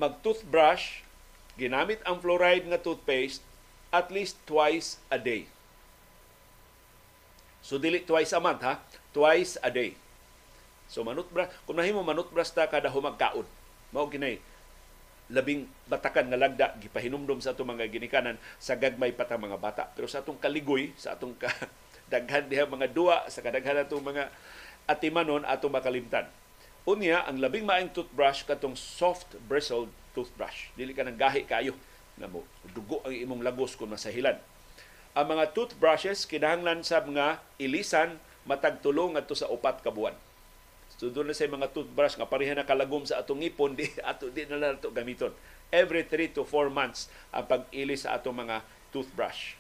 mag-toothbrush, ginamit ang fluoride nga toothpaste at least twice a day. So dili twice a month ha, twice a day. So manutbrush, kung nahimo manutbrush ta kada humagkaon, mao ginay labing batakan nga lagda gipahinumdom sa atong mga ginikanan sa gagmay patang mga bata. Pero sa atong kaligoy sa atong [laughs] daghan diha mga duwa sa kadaghan atong mga atimanon atong makalimtan. Unya ang labing maayong toothbrush katong soft bristled toothbrush. Dili ka nang gahi kayo. Na mo dugo ang imong lagos kung masahilan. Ang mga toothbrushes kinahanglan sa mga ilisan matag tulong adto sa upat ka buwan So doon na sa mga toothbrush nga pareha na kalagom sa atong ngipon, [laughs] di ato di na nato gamiton. Every 3 to 4 months ang pag-ili sa atong mga toothbrush.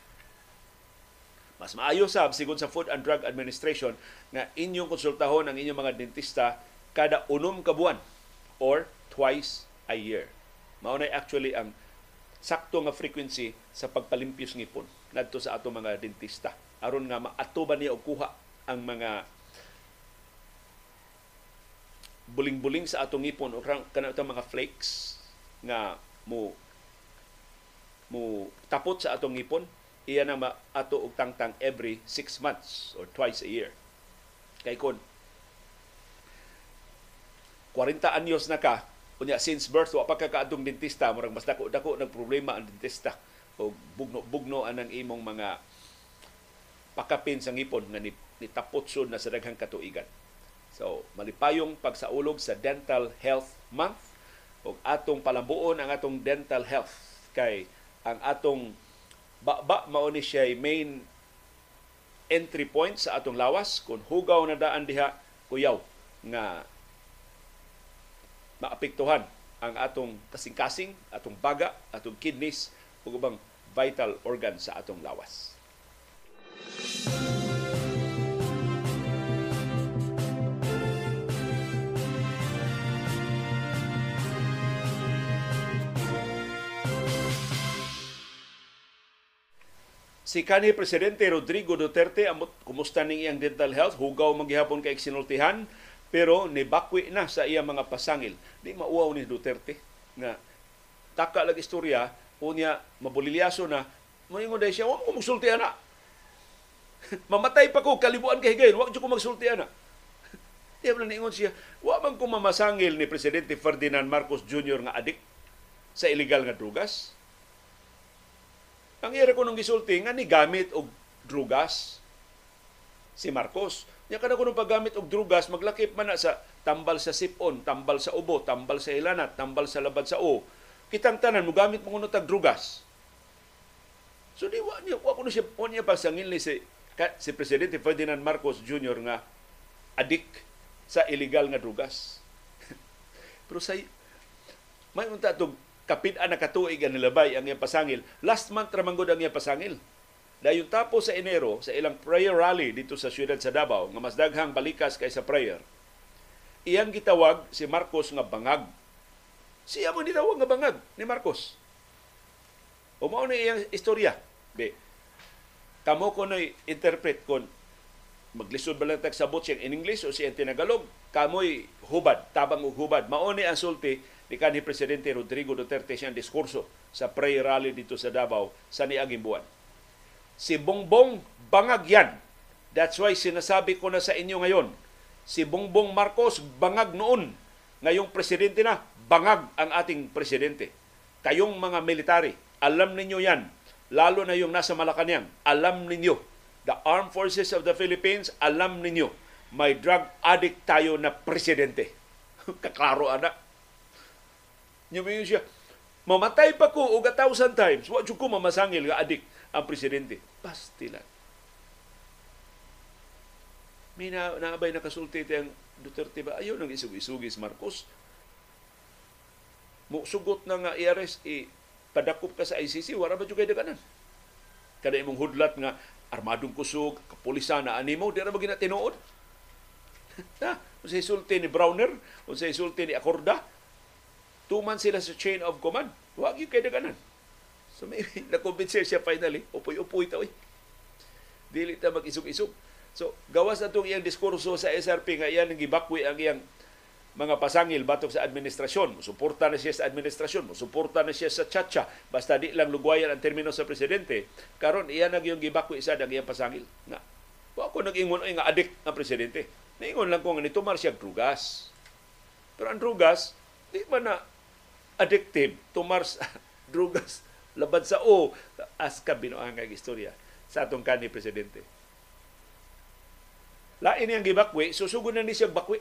Mas maayo sab sigon sa Food and Drug Administration nga inyong konsultahon ang inyong mga dentista kada unom ka buwan or twice a year. Mao na actually ang sakto nga frequency sa pagpalimpyos ngipon ngadto sa atong mga dentista aron nga maatuban niya og kuha ang mga buling-buling sa atong ngipon o kana itong mga flakes nga mo mo tapot sa atong ngipon iya na ma ato og tangtang every 6 months or twice a year. Kay kon 40 anyos na ka. Unya since birth wa pa ka kaadtong dentista. Murag mas dako dako nag problema ang dentista. O bugno-bugno anang imong mga pakapin sa ngipon nga nitapot sud na sa daghang katuigan So, malipayong pagsaulog sa Dental Health Month. Ug atong palambuon ang atong dental health. Kay ang atong baba mao ni siya main entry point sa atong lawas. Kung hugaw na daan diha kuyaw nga maapektuhan ang atong kasing-kasing, atong baga, atong kidneys ug ubang vital organ sa atong lawas. Música Si kanhi Presidente Rodrigo Duterte, amot kumusta ning iyang dental health, hugaw maghihapon kay sinultihan, pero nibakwi na sa iyang mga pasangil. Di mauaw ni Duterte nga taka lag istorya, unya mabulilyaso na, moingon dahil siya, huwag ko magsulti na. [laughs] Mamatay pa ko, kalibuan kay Higay, huwag ko magsulti na. [laughs] Di ba ningon siya, huwag man ko mamasangil ni Presidente Ferdinand Marcos Jr. nga adik sa illegal nga drugas ang ira ko nung gisulti nga ni gamit og drugas si Marcos. Nya kada kuno paggamit og drugas maglakip man na sa tambal sa sipon, tambal sa ubo, tambal sa ilanat, tambal sa labad sa o. Kitang tanan mo gamit mo kuno tag drugas. So di wa niya wa ko na siya wa niya pasangil ni si ka, si presidente Ferdinand Marcos Jr. nga adik sa illegal nga drugas. [laughs] Pero sa may unta tog kapit-an na katuig ang nilabay ang iyang pasangil. Last month ramanggod ang iyang pasangil. Dayon tapos sa Enero sa ilang prayer rally dito sa siyudad sa Davao nga mas daghang balikas kaysa prayer. Iyang gitawag si Marcos nga bangag. Siya mo nitawag nga bangag ni Marcos. O mao na iyang istorya. Be, kamo ko na interpret kon maglisod ba lang tag sabot siyang in English o siyang tinagalog, kamoy hubad, tabang og hubad. Mao ni ang sulti ni kanhi presidente Rodrigo Duterte siyang diskurso sa prayer rally dito sa Davao sa niaging buwan. Si Bongbong bangag yan. That's why sinasabi ko na sa inyo ngayon, si Bongbong Marcos bangag noon. Ngayong presidente na, bangag ang ating presidente. Kayong mga military, alam ninyo yan. Lalo na yung nasa Malacanang, alam ninyo. The Armed Forces of the Philippines, alam ninyo. May drug addict tayo na presidente. [laughs] Kaklaro, anak Nyamin siya, mamatay pa ko og a thousand times. Wa ko mamasangil nga adik ang presidente. Pastilan. May na, naabay nakasulti ang Duterte ba? Ayaw nang isug-isugis Marcos. Mo sugot na nga IRS, i padakop ka sa ICC, wala ba kay daganan? Kada imong hudlat nga armadong kusog, kapulisan na animo, di ra ba ginatinuod? [laughs] ha? Kung sa isulti ni Browner, kung sa isulti ni Acorda, Tuman sila sa chain of command. Huwag yung kay daganan. So may [laughs] nakumbinser siya finally. Upoy-upoy ta, Dili ta mag-isog-isog. So, gawas na itong iyang diskurso sa SRP nga iyan ang ang iyang mga pasangil batok sa administrasyon. Musuporta na siya sa administrasyon, musuporta na siya sa chacha, basta di lang lugwayan ang termino sa presidente. Karon iyan ang iyong gibakwi sa ang iyang pasangil. Nga, wa ako nag-ingon ay nga adik ang presidente. Naingon lang ko nga nito siya drugas. Pero ang drugas, di ba na addictive tumars drugas [laughs] labad sa o as ka binuangag istorya sa atong kanhi presidente. Lain niyang gibakwi, susugo na ni siya bakwi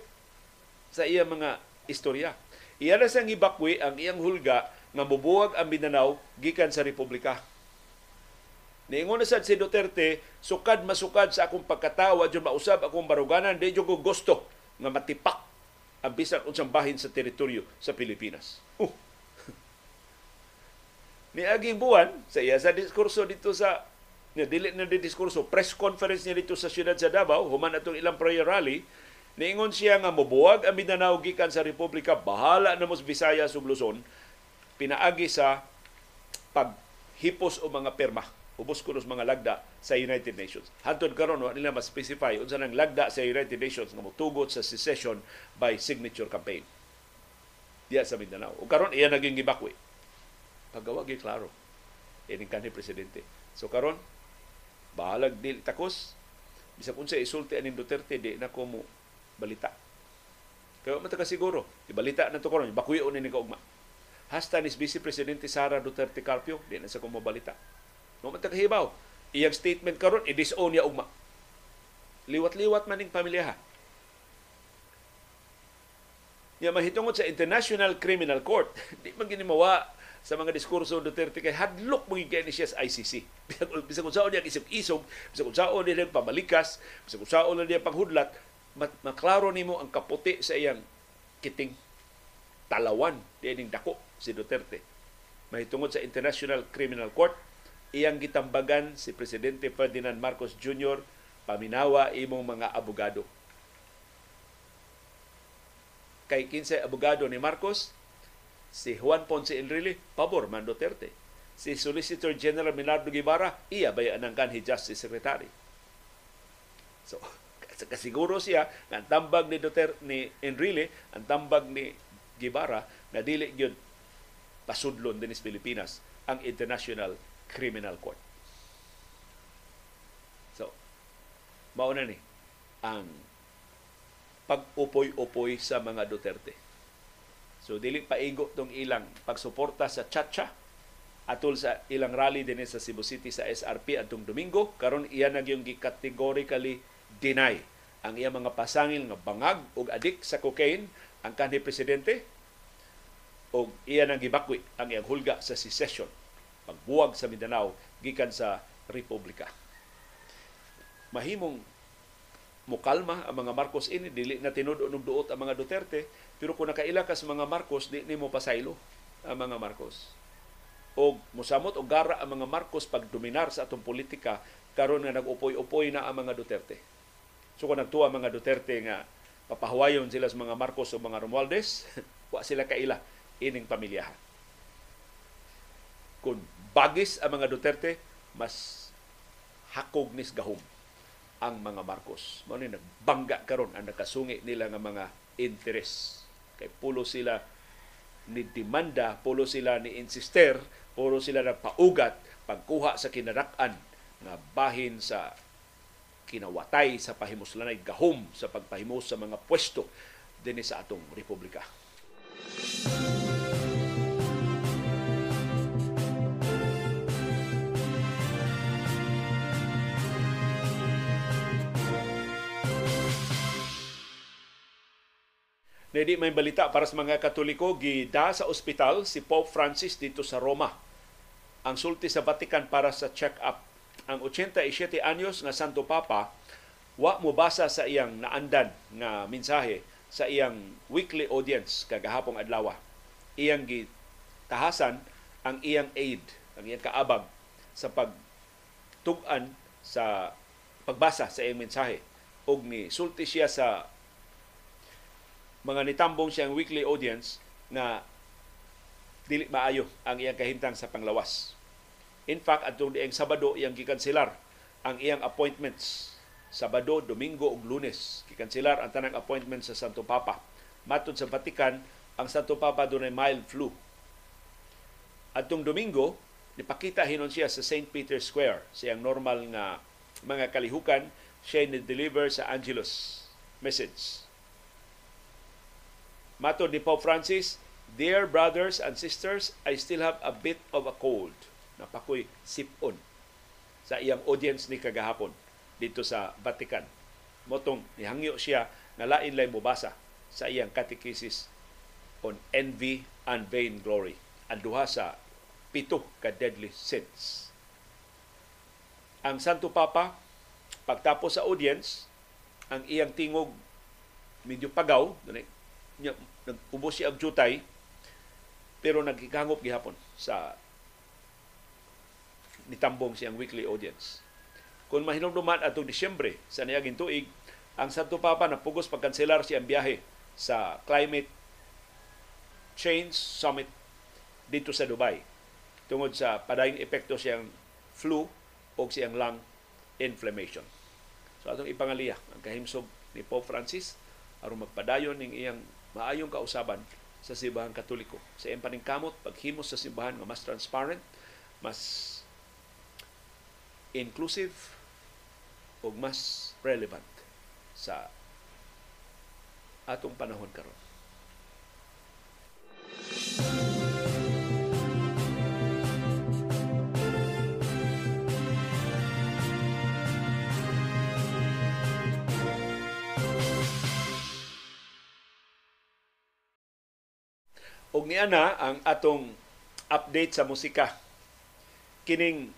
sa iya mga istorya. Iya na siyang gibakwi ang iyang hulga nga mubuwag ang Mindanao gikan sa Republika. Niingon na sad si Duterte, sukad masukad sa akong pagkatawa, dyan mausab akong baruganan, di ko gusto nga matipak ang bisan unsang bahin sa teritoryo sa Pilipinas. Uh, [laughs] ni aging buwan sa iya sa diskurso dito sa ni dili na di diskurso press conference niya dito sa siyudad sa Davao human atong ilang prayer rally niingon siya nga mobuwag ang Mindanao gikan sa Republika. Bahala na mo Visayas ug Luzon. Pinaagi sa paghipos o mga perma ubos ko mga lagda sa United Nations. Hantod karon wa nila ma-specify unsa nang lagda sa United Nations nga motugot sa secession by signature campaign. Diya sa Mindanao. O karon iya naging gibakwi. Paggawa gi klaro ining kanhi presidente. So karon bahalag dili takos. Bisag unsa isulti aning Duterte di na ko mo balita kaya man siguro ibalita na to karon bakuyon ni kaugma hasta ni Vice Presidente Sara Duterte Carpio di na sa ko balita no man hibaw iyang statement karon i-disown niya ugma liwat-liwat man ning pamilya ha niya mahitungod sa International Criminal Court di man gini mawa sa mga diskurso Duterte kay hadlok mo ni siya sa ICC. Bisag kung saan niya isog-isog, bisag kung saan niya pamalikas, bisag kung saan niya panghudlat, maklaro nimo ang kaputi sa iyang kiting talawan dining dako si Duterte. Mahitungod sa International Criminal Court, iyang gitambagan si Presidente Ferdinand Marcos Jr. paminawa imong mga abogado. Kay kinsay abogado ni Marcos, Si Juan Ponce Enrile, pabor man Duterte. Si Solicitor General Minardo Guevara, iya bayan ang kanhi Justice Secretary. So, kasiguro siya nga ang tambag ni Duterte ni Enrile, ang tambag ni Guevara na dili gyud pasudlon dinis Pilipinas ang International Criminal Court. So, mauna ni ang pag-upoy-upoy sa mga Duterte So dili paigo tong ilang pagsuporta sa Chacha atol sa ilang rally din sa Cebu City sa SRP atong Domingo karon iya na gyung categorically deny. Ang iya mga pasangil nga bangag ug adik sa cocaine ang kanhi presidente ug iya nang gibakwi ang iyang hulga sa secession. Pagbuwag sa Mindanao gikan sa republika. Mahimong mukalma ang mga Marcos ini dili na tinudo og duot ang mga Duterte pero kung nakaila ka sa mga Marcos di nimo pasaylo ang mga Marcos. O musamot og gara ang mga Marcos pag dominar sa atong politika karon nga nag-upoy-upoy na ang mga Duterte so kung nagtuwa mga Duterte nga papahawayon sila sa mga Marcos o mga Romualdez [laughs] wa sila kaila ining pamilyahan kung bagis ang mga Duterte mas hakog nis gahom ang mga Marcos. Mao ni nagbangga karon ang nakasungi nila nga mga interes. Kay pulo sila ni demanda, pulo sila ni insister, pulo sila nagpaugat pagkuha sa kinarak-an nga bahin sa kinawatay sa pahimuslanay gahom sa pagpahimos sa mga pwesto dinhi sa atong republika. Nedi may balita para sa mga Katoliko, gida sa ospital si Pope Francis dito sa Roma. Ang sulti sa Vatican para sa check-up. Ang 87 anyos nga Santo Papa, wa mo basa sa iyang naandan nga mensahe sa iyang weekly audience kagahapong adlaw. Iyang gitahasan ang iyang aid, ang iyang kaabag sa pagtugan sa pagbasa sa iyang mensahe og ni sulti siya sa mga nitambong siyang weekly audience na dili maayo ang iyang kahintang sa panglawas. In fact, atong dieng Sabado iyang gikanselar ang iyang appointments Sabado, Domingo ug Lunes. Gikanselar ang tanang appointments sa Santo Papa. Matod sa Vatican, ang Santo Papa dunay mild flu. Atong Domingo, nipakita hinon siya sa St. Peter's Square. Siyang normal nga mga kalihukan, siya ni-deliver sa Angelus message Matod ni Pope Francis, Dear brothers and sisters, I still have a bit of a cold. Napakoy sipon sa iyang audience ni kagahapon dito sa Vatican. Motong nihangyo siya na lain lay mubasa sa iyang catechesis on envy and vain glory. Ang duha sa pito ka deadly sins. Ang Santo Papa, pagtapos sa audience, ang iyang tingog medyo pagaw, nag-ubos siya og jutay pero nagkikangop gihapon sa nitambong siyang weekly audience. Kung mahinumduman atong Disyembre sa niyaging tuig, ang Santo Papa napugos pagkanselar siyang biyahe sa Climate Change Summit dito sa Dubai tungod sa padayong epekto siyang flu o siyang lung inflammation. So atong ipangaliya ang kahimsog ni Pope Francis aron magpadayon ning iyang maayong kausaban sa simbahan katoliko. Sa iyang paningkamot, paghimos sa simbahan nga mas transparent, mas inclusive, o mas relevant sa atong panahon karon. Og niya na ang atong update sa musika. Kining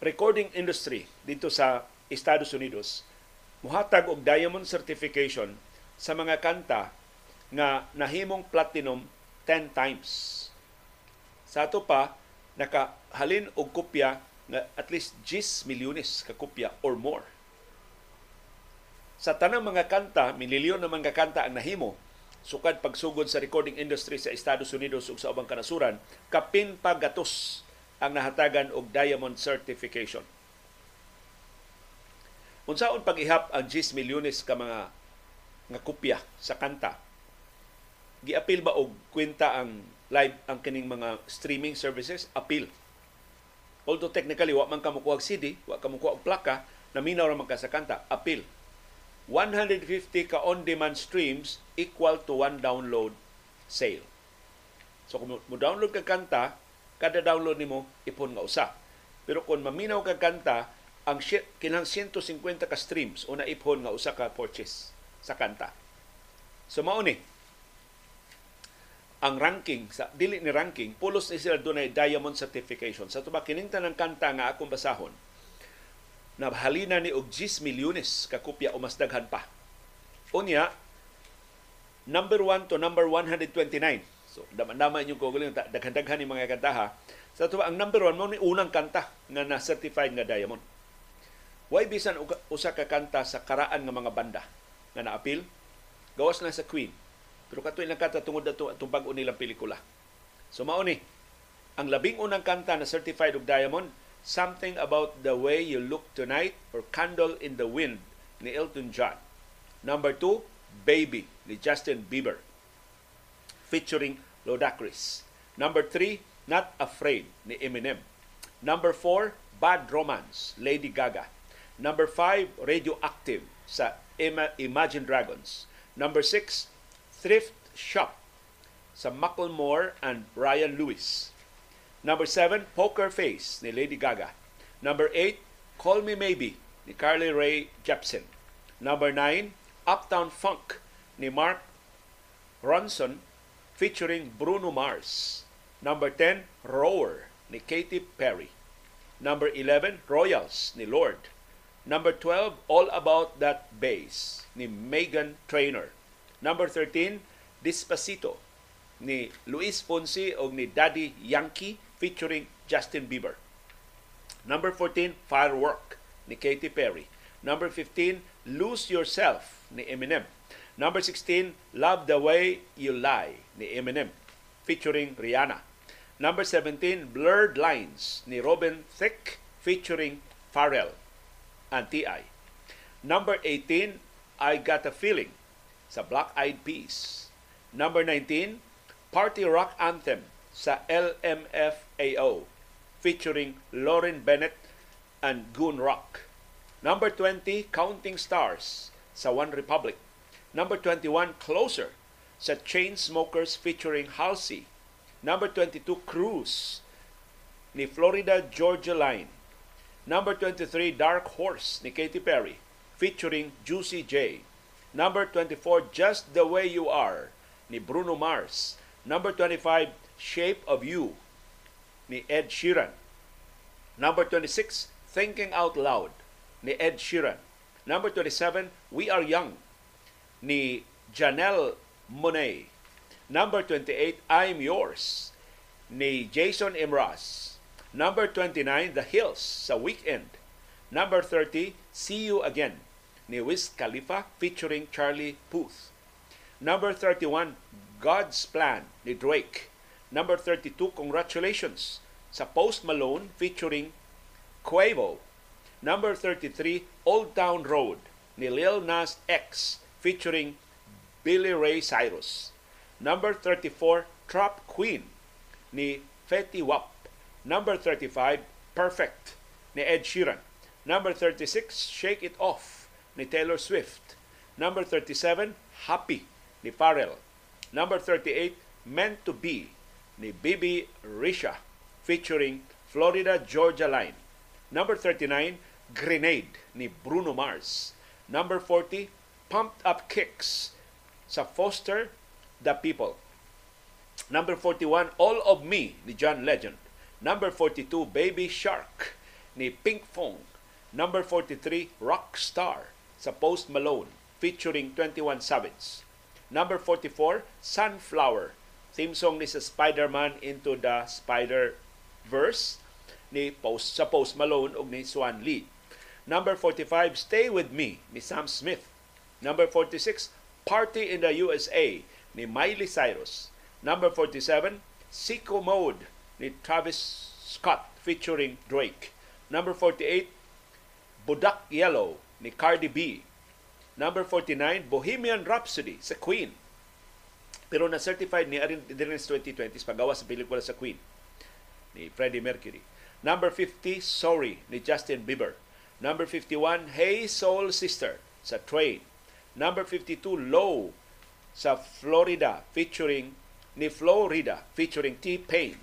recording industry dito sa Estados Unidos muhatag og diamond certification sa mga kanta nga nahimong platinum 10 times. Sa ato pa nakahalin og kopya nga at least 10 milyones ka kopya or more. Sa tanang mga kanta, mililyon na mga kanta ang nahimo sukad pagsugod sa recording industry sa Estados Unidos ug sa ubang kanasuran kapin pagatos ang nahatagan og diamond certification. Unsaon pag-ihap ang 10 milyones ka mga nga kopya sa kanta? Giapil ba og kwenta ang live ang kining mga streaming services? Apil. Although technically wa man ka mukuha CD, wa ka mukuha og plaka, naminaw ra man ka sa kanta, apil 150 ka on-demand streams equal to one download sale. So kung mo download ka kanta, kada download nimo ipon nga usa. Pero kung maminaw ka kanta, ang kinang 150 ka streams o ipon nga usa ka purchase sa kanta. So mao ni ang ranking sa dili ni ranking pulos ni sila dunay diamond certification sa tuba kining tanang kanta nga akong basahon nahalina ni og 10 milyones ka kopya o mas daghan pa unya number 1 to number 129 so dama-dama inyo ko daghan-daghan ni mga kanta ha sa tuba ang number 1 mo ni unang kanta nga na certified nga diamond. Why bisan usa ka kanta sa karaan nga mga banda nga naapil gawas na sa Queen. Pero katoy lang kanta tungod dato atong bag-o nilang pelikula. So mao ni ang labing unang kanta na certified og diamond Something About the Way You Look Tonight or Candle in the Wind ni Elton John. Number two, Baby ni Justin Bieber featuring Ludacris. Number three, Not Afraid ni Eminem. Number four, Bad Romance, Lady Gaga. Number five, Radioactive sa Imagine Dragons. Number six, Thrift Shop sa Macklemore and Ryan Lewis. Number 7, Poker Face ni Lady Gaga. Number 8, Call Me Maybe ni Carly Rae Jepsen. Number 9, Uptown Funk ni Mark Ronson featuring Bruno Mars. Number 10, Roar ni Katy Perry. Number 11, Royals ni Lord. Number 12, All About That Bass ni Megan Trainor. Number 13, Despacito ni Luis Fonsi o ni Daddy Yankee featuring Justin Bieber. Number 14, Firework ni Katy Perry. Number 15, Lose Yourself ni Eminem. Number 16, Love the Way You Lie ni Eminem featuring Rihanna. Number 17, Blurred Lines ni Robin Thicke featuring Pharrell and T.I. Number 18, I Got a Feeling sa Black Eyed Peas. Number 19, Party Rock Anthem sa LMFAO featuring Lauren Bennett and Goon Rock. Number 20, Counting Stars sa One Republic. Number 21, Closer sa Chainsmokers featuring Halsey. Number 22, Cruise ni Florida Georgia Line. Number 23, Dark Horse ni Katy Perry featuring Juicy J. Number 24, Just the Way You Are ni Bruno Mars. Number 25, Shape of You ni Ed Sheeran. Number 26, Thinking Out Loud ni Ed Sheeran. Number 27, We Are Young ni Janelle Monet. Number 28, I'm Yours ni Jason Imraz. Number 29, The Hills sa Weekend. Number 30, See You Again ni Wiz Khalifa featuring Charlie Puth. Number 31, God's Plan ni Drake. Number 32, Congratulations sa Post Malone featuring Quavo. Number 33, Old Town Road ni Lil Nas X featuring Billy Ray Cyrus. Number 34, Trap Queen ni Fetty Wap. Number 35, Perfect ni Ed Sheeran. Number 36, Shake It Off ni Taylor Swift. Number 37, Happy ni Pharrell. Number 38, Meant to Be ni Bibi Risha featuring Florida Georgia Line. Number 39, Grenade ni Bruno Mars. Number 40, Pumped Up Kicks sa Foster the People. Number 41, All of Me ni John Legend. Number 42, Baby Shark ni Pink Fong. Number 43, Rockstar sa Post Malone featuring 21 Savage. Number 44, Sunflower. Theme song ni sa Spider-Man Into the Spider-Verse ni Post, sa Post Malone ug ni Swan Lee. Number 45, Stay With Me ni Sam Smith. Number 46, Party in the USA ni Miley Cyrus. Number 47, Sicko Mode ni Travis Scott featuring Drake. Number 48, Budak Yellow ni Cardi B Number 49, Bohemian Rhapsody sa Queen. Pero na-certified ni Arin Dirnes 2020 paggawa sa pelikula sa Queen ni Freddie Mercury. Number 50, Sorry ni Justin Bieber. Number 51, Hey Soul Sister sa Train. Number 52, Low sa Florida featuring ni Florida featuring T-Pain.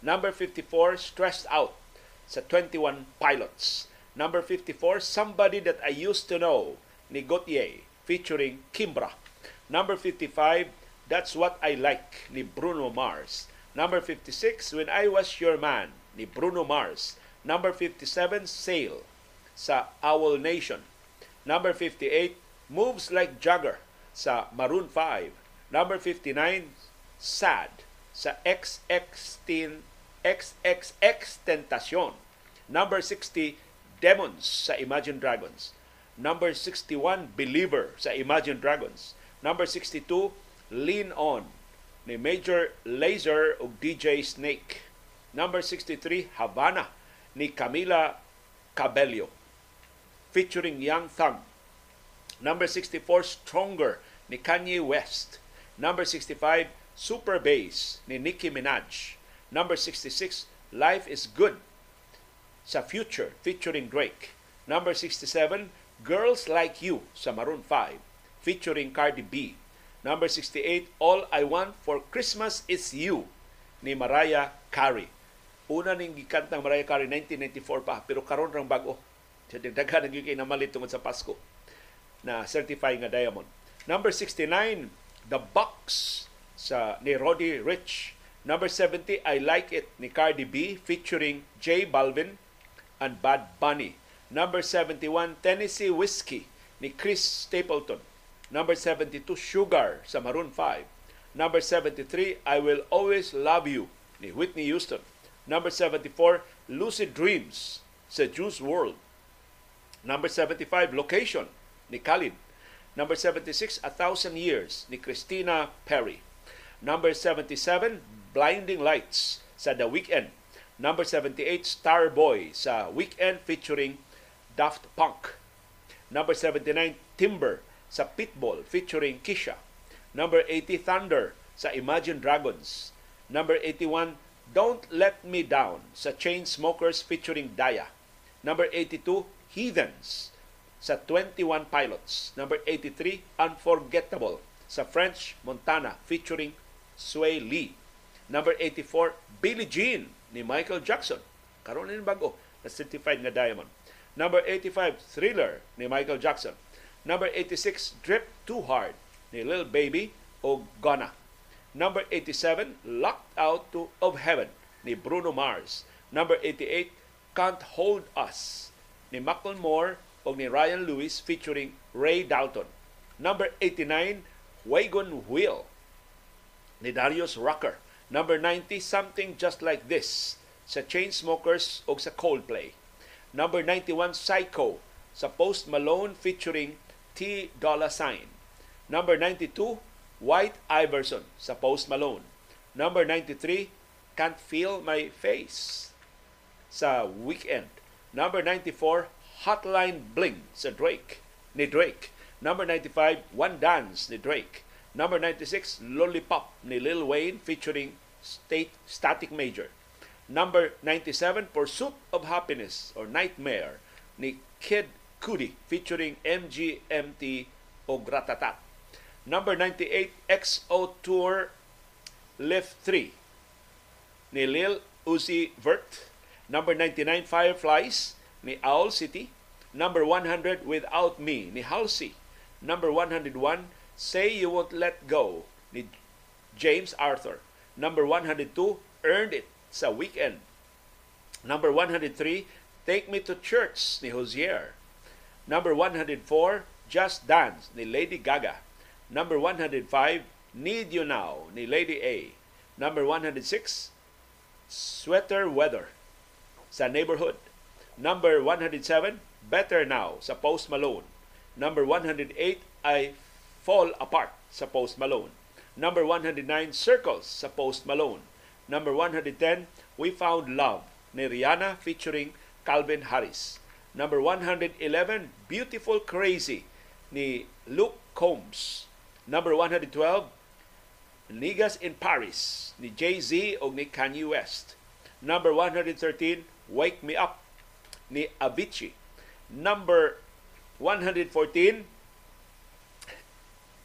Number 54, Stressed Out sa 21 Pilots. Number 54, Somebody That I Used to Know ni Gautier featuring Kimbra. Number 55, That's What I Like ni Bruno Mars. Number 56, When I Was Your Man ni Bruno Mars. Number 57, Sail sa Owl Nation. Number 58, Moves Like Jagger sa Maroon 5. Number 59, Sad sa XXX XXX Tentacion. Number 60, Demons sa Imagine Dragons. Number 61, Believer sa Imagine Dragons. Number 62, Lean On ni Major Lazer ug DJ Snake. Number 63, Havana ni Camila Cabello featuring Young Thug. Number 64, Stronger ni Kanye West. Number 65, Super Bass ni Nicki Minaj. Number 66, Life is Good sa Future featuring Drake. Number 67, Girls Like You sa Maroon 5 featuring Cardi B. Number 68, All I Want for Christmas is You ni Mariah Carey. Una ning gikanta ng Mariah Carey 1994 pa pero karon rang bago. Sa daghan nang kay namalit tungod sa Pasko na certified nga diamond. Number 69, The Box sa ni Roddy Rich. Number 70, I Like It ni Cardi B featuring J Balvin and Bad Bunny. Number 71, Tennessee Whiskey ni Chris Stapleton. Number 72, Sugar sa Maroon 5. Number 73, I Will Always Love You ni Whitney Houston. Number 74, Lucid Dreams sa Juice World. Number 75, Location ni Khalid. Number 76, A Thousand Years ni Christina Perry. Number 77, Blinding Lights sa The Weeknd. Number 78, Starboy sa Weekend featuring Daft Punk. Number 79, Timber sa Pitbull featuring Kisha. Number 80, Thunder sa Imagine Dragons. Number 81, Don't Let Me Down sa Chainsmokers featuring Daya. Number 82, Heathens sa 21 Pilots. Number 83, Unforgettable sa French Montana featuring Sway Lee. Number 84, Billie Jean ni Michael Jackson. Karon ni bago na certified nga diamond. Number 85, Thriller ni Michael Jackson. Number 86, Drip Too Hard ni Lil Baby o Gonna. Number 87, Locked Out to of Heaven ni Bruno Mars. Number 88, Can't Hold Us ni Macklemore o ni Ryan Lewis featuring Ray Dalton. Number 89, Wagon Wheel ni Darius Rucker. Number 90, Something Just Like This sa Chainsmokers o sa Coldplay. Number 91, Psycho sa Post Malone featuring T. Dolla Sign. Number 92, White Iverson sa Post Malone. Number 93, Can't Feel My Face sa Weekend. Number 94, Hotline Bling sa Drake ni Drake. Number 95, One Dance ni Drake. Number 96, Lollipop ni Lil Wayne featuring State Static Major. Number 97, Pursuit of Happiness or Nightmare ni Kid Cudi featuring MGMT o Gratatat. Number 98, XO Tour Lift 3 ni Lil Uzi Vert. Number 99, Fireflies ni Owl City. Number 100, Without Me ni Halsey. Number 101, Say You Won't Let Go ni James Arthur. Number 102, Earned It sa Weekend. Number 103, Take Me to Church ni Hosier. Number 104, Just Dance ni Lady Gaga. Number 105, Need You Now ni Lady A. Number 106, Sweater Weather sa Neighborhood. Number 107, Better Now sa Post Malone. Number 108 ay Fall Apart sa Post Malone. Number 109, Circles sa Post Malone. Number 110, We Found Love ni Rihanna featuring Calvin Harris. Number 111, Beautiful Crazy ni Luke Combs. Number 112, Niggas in Paris ni Jay-Z o ni Kanye West. Number 113, Wake Me Up ni Avicii. Number 114,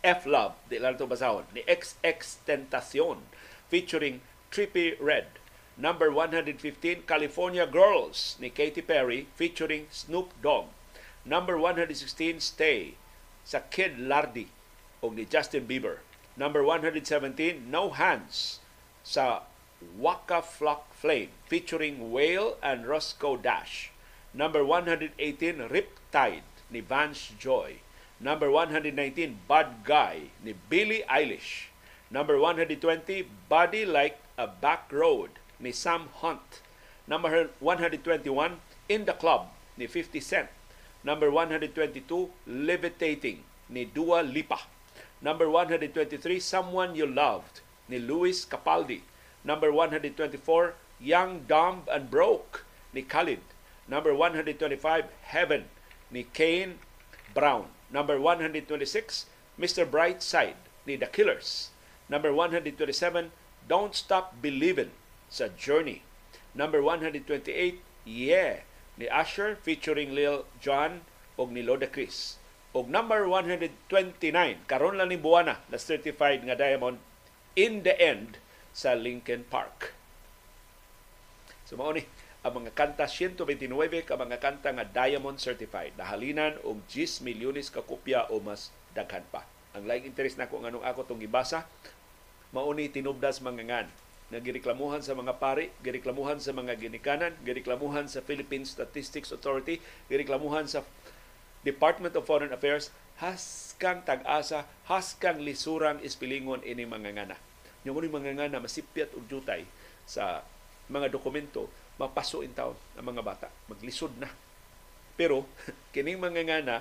F-Love, di lang ito basahon, ni XX Tentacion featuring Trippy Red. Number 115, California Girls ni Katy Perry featuring Snoop Dogg. Number 116, Stay sa Kid Lardy o ni Justin Bieber. Number 117, No Hands sa Waka Flock Flame featuring Whale and Roscoe Dash. Number 118, Riptide ni Vance Joy. Number 119, Bad Guy ni Billie Eilish. Number 120, Body Like a Back Road ni Sam Hunt. Number 121, In the Club ni 50 Cent. Number 122, Levitating ni Dua Lipa. Number 123, Someone You Loved ni Luis Capaldi. Number 124, Young, Dumb and Broke ni Khalid. Number 125, Heaven ni Kane Brown. Number 126, Mr. Brightside ni The Killers. Number 127, Don't Stop Believin' sa Journey. Number 128, Yeah ni Usher featuring Lil Jon og ni Loda Chris. Og number 129, karon lang ni Buwana na certified nga diamond in the end sa Lincoln Park. So mao ni ang mga kanta 129 ka mga kanta nga diamond certified nahalinan og 10 milyones ka kopya o mas daghan pa. Ang like interest nako nganong ako tong gibasa mao ni tinubdas mga ngan nga gireklamuhan sa mga pari, gireklamuhan sa mga ginikanan, gireklamuhan sa Philippine Statistics Authority, gireklamuhan sa Department of Foreign Affairs haskang tag-asa, haskang lisurang ispilingon ini mga ngana. Yung mga ngana masipyat og jutay sa mga dokumento mapasuin taon ang mga bata. Maglisod na. Pero, [laughs] kining mga ngana,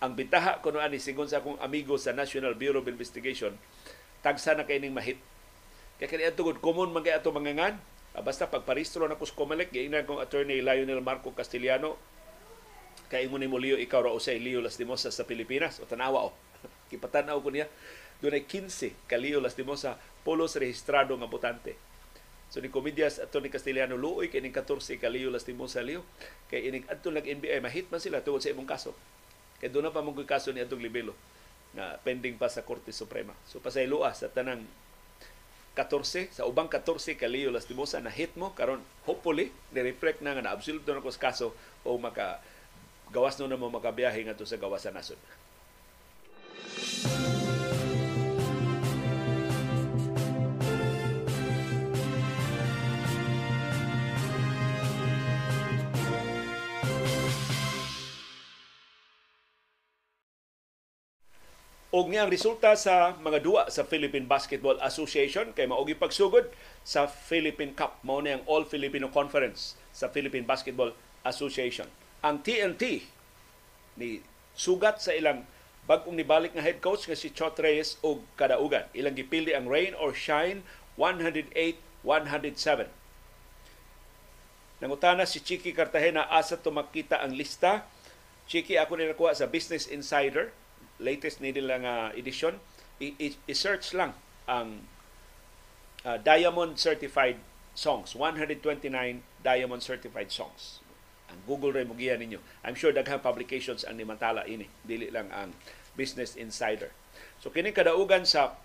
ang bitaha ko ani sigon sa akong amigo sa National Bureau of Investigation, tagsa na kay mahit. Kaya kani atugod common man kay mga ngan. Ah, Basta pagparistro na sa Comelec, giingnan kong attorney Lionel Marco Castellano, kay mo ni Molio ikaw ra usay Leo Lastimosa sa Pilipinas o tanawa o. [laughs] Kipatanaw ko niya. Doon ay 15 ka Leo Lastimosa polos rehistrado nga botante. So ni Comedias ato ni Castellano luoy kay ning 14 ka Leo Lastimosa Leo kay ining adto nag NBA mahit man sila tungod sa imong kaso. Kay doon na pa mong kaso ni atong libelo na pending pa sa Korte Suprema. So pasayloa sa tanang 14 sa ubang 14 ka Leo Lastimosa na hit mo karon hopefully ni reflect na nga na absolute na ko kaso o maka gawas no na mo makabiyahe ngadto sa gawas sa nasod. Og nga ang resulta sa mga duwa sa Philippine Basketball Association kay maogi pagsugod sa Philippine Cup mao ni ang All Filipino Conference sa Philippine Basketball Association. Ang TNT ni sugat sa ilang bag-ong nibalik nga head coach nga si Chot Reyes og kadaugan. Ilang gipili ang rain or shine 108-107. Nangutana si Chiki Cartagena asa to makita ang lista. Chiki ako ni nakuha sa Business Insider latest ni nila nga i- i-search lang ang uh, Diamond Certified Songs. 129 Diamond Certified Songs. Ang Google rin mugiya ninyo. I'm sure daghang publications ang nimantala ini. Dili lang ang Business Insider. So kini kadaugan sa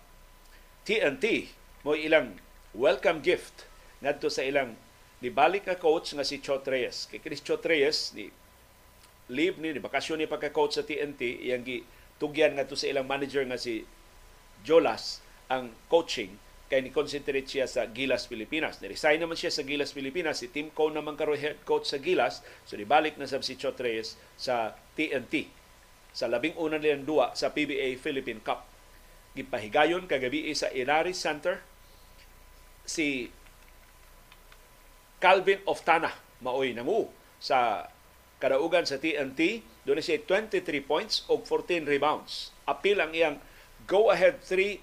TNT mo ilang welcome gift ngadto sa ilang nibalik nga coach nga si Chot Reyes. Kay si Chot Reyes ni leave ni, ni bakasyon ni pagka-coach sa TNT, iyang gi tugyan nga to sa ilang manager nga si Jolas ang coaching kay ni concentrate siya sa Gilas Pilipinas. Ni-resign naman siya sa Gilas Pilipinas. Si Tim Cohn naman karoon head coach sa Gilas. So nibalik na sa si Chot Reyes sa TNT sa labing una nilang duwa sa PBA Philippine Cup. Gipahigayon kagabi sa Inaris Center si Calvin Oftana maoy nangu sa kadaugan sa TNT doon siya 23 points o 14 rebounds. Apil ang iyang go-ahead 3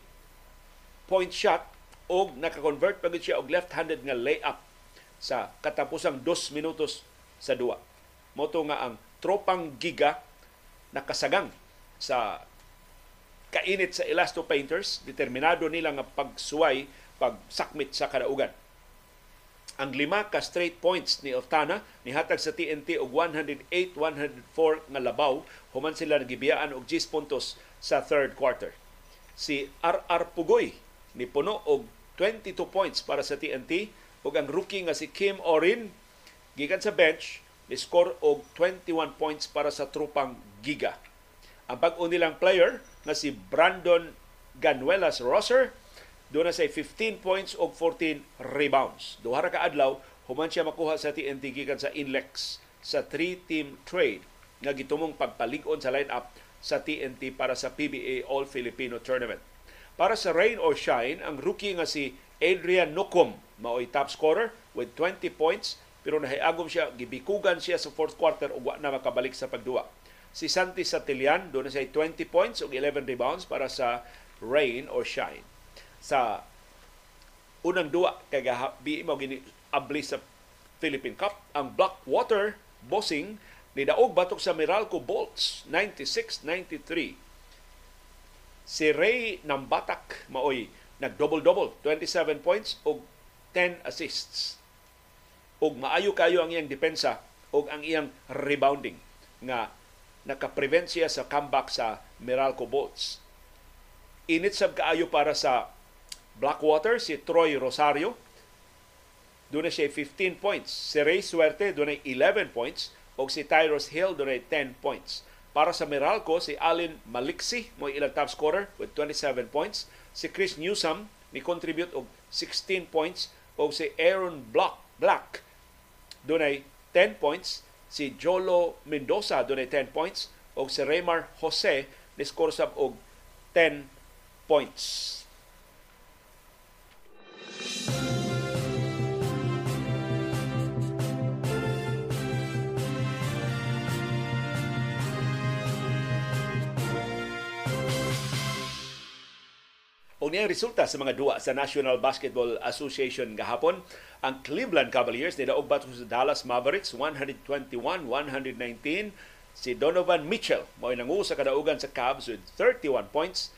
point shot o nakakonvert pa gid siya og left-handed nga layup sa katapusang 2 minutos sa duwa. Moto nga ang tropang giga nakasagang sa kainit sa Elasto Painters, determinado nila nga pagsuway, pagsakmit sa kadaugan ang lima ka straight points ni Oftana nihatag sa TNT og 108-104 nga labaw human sila nagibiyaan og 10 puntos sa third quarter. Si RR Pugoy ni puno og 22 points para sa TNT ug ang rookie nga si Kim Orin gikan sa bench ni score og 21 points para sa trupang Giga. Ang bag-o nilang player nga si Brandon Ganuelas Rosser doon na say 15 points o 14 rebounds. Duha ra ka adlaw human siya makuha sa TNT gikan sa Inlex sa three-team trade nga gitumong pagpalig-on sa lineup sa TNT para sa PBA All Filipino Tournament. Para sa rain or shine, ang rookie nga si Adrian Nucom mao'y top scorer with 20 points pero nahiagom siya, gibikugan siya sa fourth quarter ug wa na makabalik sa pagduwa. Si Santi Satilian doon na siya 20 points ug 11 rebounds para sa rain or shine sa unang duwa kay gabi mo gini abli sa Philippine Cup ang Blackwater Bossing ni daog batok sa Meralco Bolts 96-93 si Ray Nambatak maoy nag double-double 27 points ug 10 assists. Ug maayo kayo ang iyang depensa ug ang iyang rebounding nga nakaprevent siya sa comeback sa Meralco Bolts. Init sab kaayo para sa Blackwater, si Troy Rosario. Doon siya 15 points. Si Ray Suerte, doon 11 points. O si Tyrus Hill, doon 10 points. Para sa Meralco, si Alin Maliksi, mo ilang top scorer with 27 points. Si Chris Newsom, ni contribute og 16 points. O si Aaron Block, Black, doon 10 points. Si Jolo Mendoza, doon 10 points. O si Raymar Jose, ni score sab og 10 points. O niyang resulta sa mga duwa sa National Basketball Association gahapon, ang Cleveland Cavaliers ni daog batok sa Dallas Mavericks 121-119. Si Donovan Mitchell mao nangu sa kadaugan sa Cavs with 31 points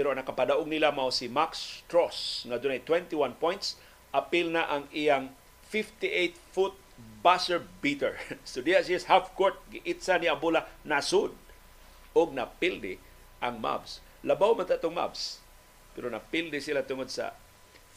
pero nakapadaog nila mao si Max Strauss nga dunay 21 points apil na ang iyang 58 foot buzzer beater. [laughs] so diya siya half court giitsa ni ang bola nasud og napildi ang Mavs. Labaw man tatong Mavs pero napildi sila tungod sa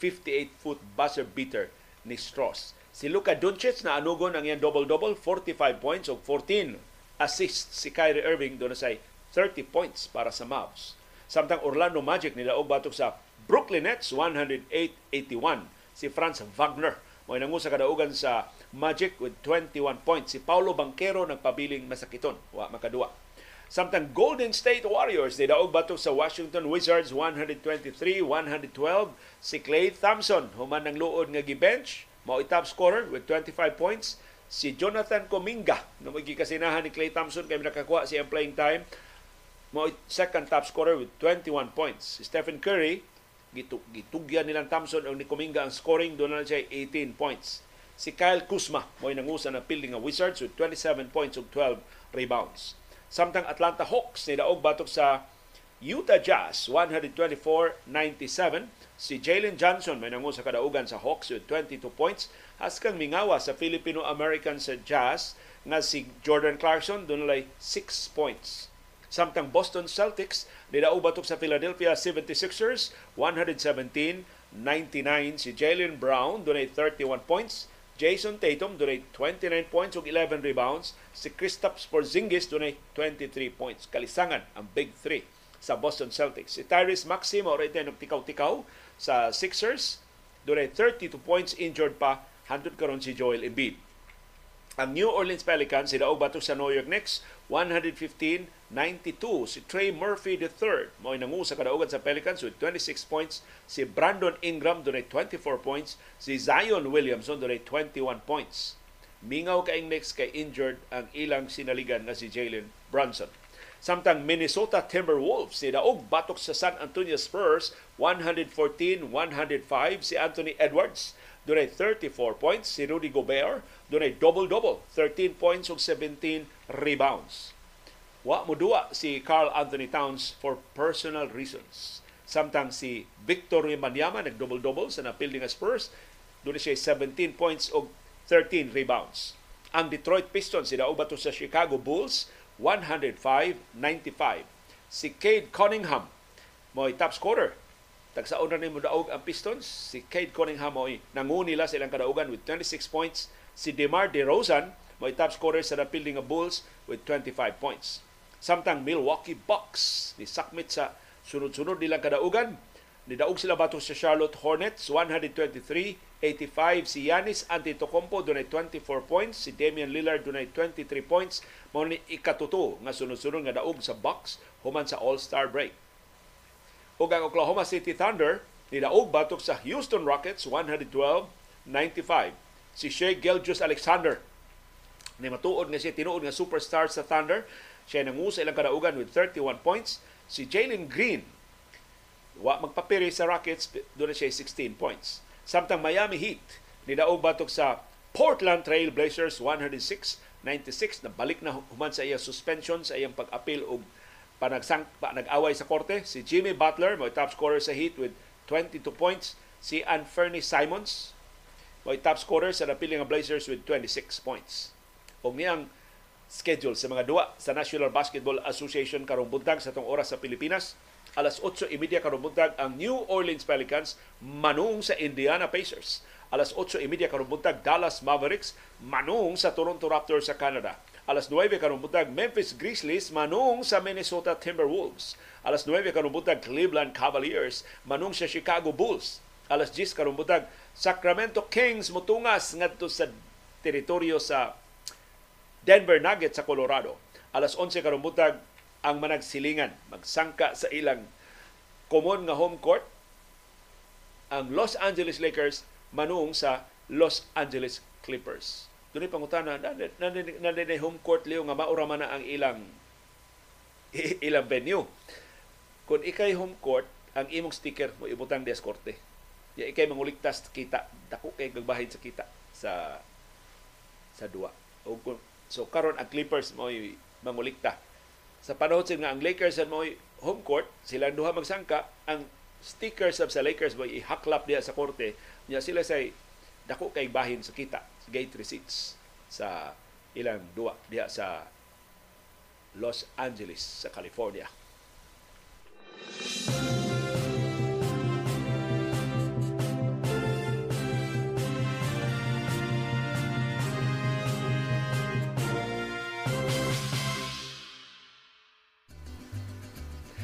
58 foot buzzer beater ni Strauss. Si Luka Doncic na anugon ang iyang double-double, 45 points o 14 assists. Si Kyrie Irving doon sa 30 points para sa Mavs. Samtang Orlando Magic nilaog batok sa Brooklyn Nets 108-81. Si Franz Wagner mo nangu sa kadaugan sa Magic with 21 points. Si Paulo Banquero nagpabiling masakiton. Wa makadua. Samtang Golden State Warriors ni daog batok sa Washington Wizards 123-112 si Clay Thompson human ng luod nga gi-bench mao top scorer with 25 points si Jonathan Cominga na magigikasinahan ni Clay Thompson kay nakakuha siyang playing time mao second top scorer with 21 points si Stephen Curry gitugyan nilang Thompson ang ni Cominga ang scoring doon na siya 18 points si Kyle Kuzma mo nangusa na fielding nga Wizards with 27 points ug 12 rebounds Samtang Atlanta Hawks ni daog batok sa Utah Jazz 124-97. Si Jalen Johnson may nangu sa kadaugan sa Hawks with 22 points. Haskang mingawa sa Filipino-American sa Jazz nga si Jordan Clarkson doon 6 points. Samtang Boston Celtics ni daog batok sa Philadelphia 76ers 117-99 si Jalen Brown doon 31 points. Jason Tatum dunay 29 points ug 11 rebounds. Si Kristaps Porzingis dunay 23 points. Kalisangan ang big three sa Boston Celtics. Si Tyrese Maxey mao rete tikaw-tikaw sa Sixers. Dunay 32 points injured pa. Handod karon si Joel Embiid. Ang New Orleans Pelicans sila og batok sa New York Knicks 115-92 si Trey Murphy III mao nangu sa kadaugan sa Pelicans with 26 points. Si Brandon Ingram dunay 24 points. Si Zion Williamson dunay 21 points. Mingaw kaing Knicks kay injured ang ilang sinaligan nga si Jalen Brunson. Samtang Minnesota Timberwolves ni daog batok sa San Antonio Spurs 114-105 si Anthony Edwards dunay 34 points si Rudy Gobert. Dunay double-double 13 points ug 17 rebounds. Wa mo duwa si Carl Anthony Towns for personal reasons. Samtang si Victor Wembanyama nag double-double sa napilding nga Spurs. Dunay siya 17 points ug 13 rebounds. Ang Detroit Pistons sila bato sa Chicago Bulls 105-95 si Cade Cunningham mo top scorer Tagsaon na ni mo daog ang Pistons. Si Cade Cunningham mo nangunila sa ilang kadaugan with 26 points. Si DeMar DeRozan mo top scorer sa napilding nga Bulls with 25 points. Samtang Milwaukee Bucks ni sakmit sa Sunod-sunod nilang kadaugan. Nidaog sila batok sa Charlotte Hornets 123-85 si Giannis Antetokounmpo dunay 24 points, si Damian Lillard dunay 23 points. Mao ni ikatuto nga sunod-sunod nga daog sa Bucks human sa All-Star break. Ug ang Oklahoma City Thunder nidaog batok sa Houston Rockets 112-95. Si Shea Gilgeous Alexander ni matuod nga siya tinuod nga superstar sa Thunder. Siya nangu sa ilang kadaugan with 31 points. Si Jalen Green wa magpapiri sa Rockets doon siya 16 points. Samtang Miami Heat nidaog batok sa Portland Trail Blazers 106-96 na balik na human sa iya suspension sa iyang pag-apil og panagsang pa, nag-away sa korte si Jimmy Butler mo top scorer sa Heat with 22 points. Si Anferny Simons mo top scorer sa napili nga Blazers with 26 points. Og niyang schedule sa mga duwa sa National Basketball Association karong buntag sa tong oras sa Pilipinas alas 8:30 karong buntag ang New Orleans Pelicans manung sa Indiana Pacers. Alas 8:30 karong buntag Dallas Mavericks manung sa Toronto Raptors sa Canada alas 9 karong buntag Memphis Grizzlies manung sa Minnesota Timberwolves alas 9 karong buntag Cleveland Cavaliers manung sa Chicago Bulls alas 10 karong buntag Sacramento Kings mutungas ngadto sa teritoryo sa Denver Nuggets sa Colorado. Alas 11 karong butag ang managsilingan magsangka sa ilang common nga home court ang Los Angeles Lakers manung sa Los Angeles Clippers. Dunay pangutana na na home court liyo nga maura na ang ilang [laughs] ilang venue. Kung ikay home court, ang imong sticker mo ibutang des korte. Ya ikay manguligtas kita, dako kay gagbahin sa kita sa sa duwa. So karon ang Clippers mo mangulikta. Sa panahon nga ang Lakers mo home court, sila duha magsangka, ang stickers sa Lakers mo ihaklap diya sa korte, niya sila say dako kay bahin sa kita, gate receipts sa ilang duwa diya sa Los Angeles sa California.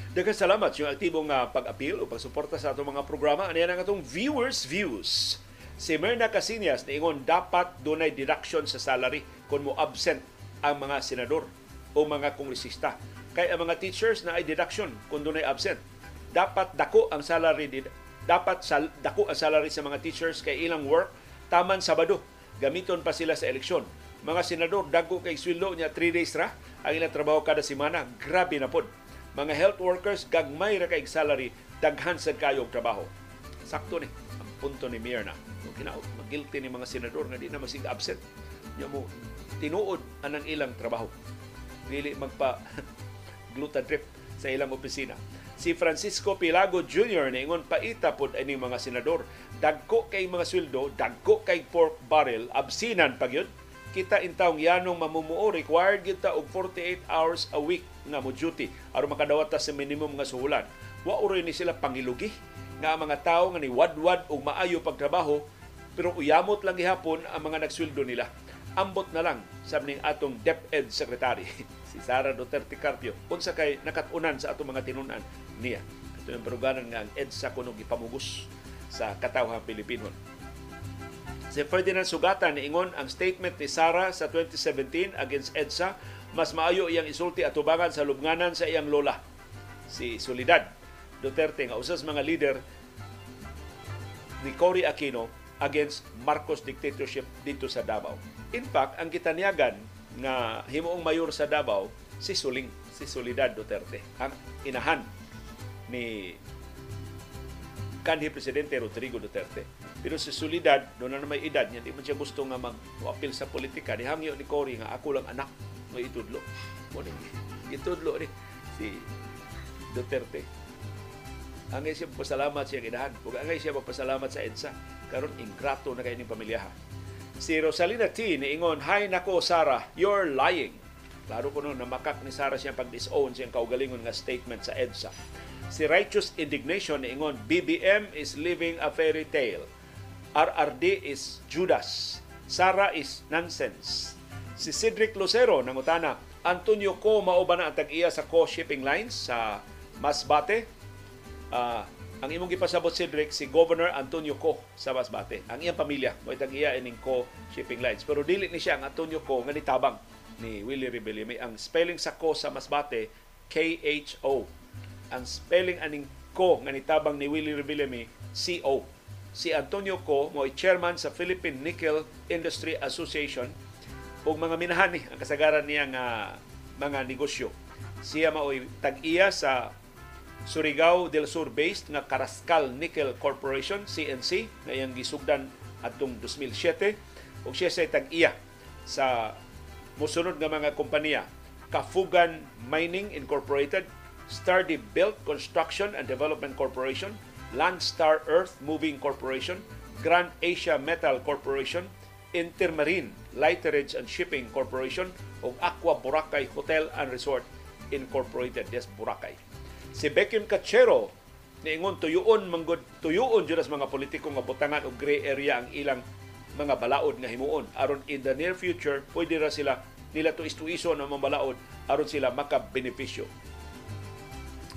Daghang salamat yung aktibong uh, pag-appeal o pagsuporta sa atong mga programa. Ano yan ang atong viewers views. Si Merna Casinias ingon dapat dunay deduction sa salary kung mo absent ang mga senador o mga kongresista. Kay ang mga teachers na ay deduction kung dunay absent. Dapat dako ang salary dapat sal, dako ang salary sa mga teachers kay ilang work taman Sabado. Gamiton pa sila sa eleksyon. Mga senador dagko kay sweldo niya 3 days ra ang ilang trabaho kada semana. Grabe na pod mga health workers gagmay ra kay salary daghan sa kayong trabaho sakto ni ang punto ni Mirna kung kinaot magilty ni mga senador nga di na masig absent nya mo tinuod anang ilang trabaho. Dili magpa [laughs] gluta drip sa ilang opisina. Si Francisco Pilago Jr. niingon paita pod ani mga senador. Dagko kay mga sweldo dagko kay pork barrel absinan pagyud kita intawng yanong mamumuo required kita og 48 hours a week nga mo duty. Aron makadawat sa minimum nga suhulan. Wa uroy ni sila pangilugi nga mga tawo nga ni wadwad og maayo pagtrabaho pero uyamot lang gihapon ang mga nagsweldo nila. Ambot na lang sa ning atong DepEd Secretary [laughs] si Sara Duterte Carpio. Unsa kay nakatunan sa atong mga tinunan niya? Ito yung peruganan nga ang EDSA kuno gipamugos sa katawhang Pilipinon Si Ferdinand Sugatan niingon ang statement ni Sara sa 2017 against EDSA mas maayo iyang isulti at tubangan sa lubnganan sa iyang lola si Solidad Duterte nga usas mga leader ni Cory Aquino against Marcos dictatorship dito sa Davao. In fact, ang kitaniyagan nga himuong mayor sa Davao si Suling, si Solidad Duterte, ang inahan ni kanhi Presidente Rodrigo Duterte. Pero si Solidad, doon na may edad niya, di man siya gusto nga mag-appeal sa politika. Nihangyo ni Cory nga ako lang anak mo itudlo. Mo itudlo ni si Duterte. Angay siya pasalamat siya ginahan. Ug angay siya magpasalamat sa EDSA. Karon ingrato na kay ning pamilyaha. Si Rosalina T. niingon, Hi nako Sara, you're lying. Klaro ko no, namakak ni Sara siya pag-disown siyang kaugalingon nga statement sa EDSA. Si Righteous Indignation niingon, BBM is living a fairy tale. RRD is Judas. Sara is nonsense. Si Cedric Lucero nangutana, Antonio Ko mao na ang tag-iya sa Co Shipping Lines sa Masbate? Ah, ang imong gipasabot Cedric si Governor Antonio Co sa Masbate. Ang iyang pamilya mo itag iya ining Co Shipping Lines. Pero dili ni siya ang Antonio Co nga nitabang ni Willie Rebellion. Ang spelling sa Co sa Masbate K-H-O. Ang spelling aning Co nga nitabang ni Willie Rebellion C-O. Si Antonio Co mo chairman sa Philippine Nickel Industry Association ug mga minahan ni ang kasagaran niya nga mga negosyo. Siya mao'y tag-iya sa Surigao del Sur based nga Carrascal Nickel Corporation CNC nga iyang gisugdan atong 2007 ug siya say tag-iya sa musunod nga mga kompanya Kafugan Mining Incorporated, Stardy Belt Construction and Development Corporation, Landstar Earth Moving Corporation, Grand Asia Metal Corporation, Intermarine Lighterage and Shipping Corporation ug Aqua Boracay Hotel and Resort Incorporated. Des Boracay si Beckham Cachero niingon tuyoon manggod tuyoon jud mga politiko nga butangan og gray area ang ilang mga balaod nga himuon aron in the near future pwede ra sila nila to istuiso ng mga balaod aron sila makabenepisyo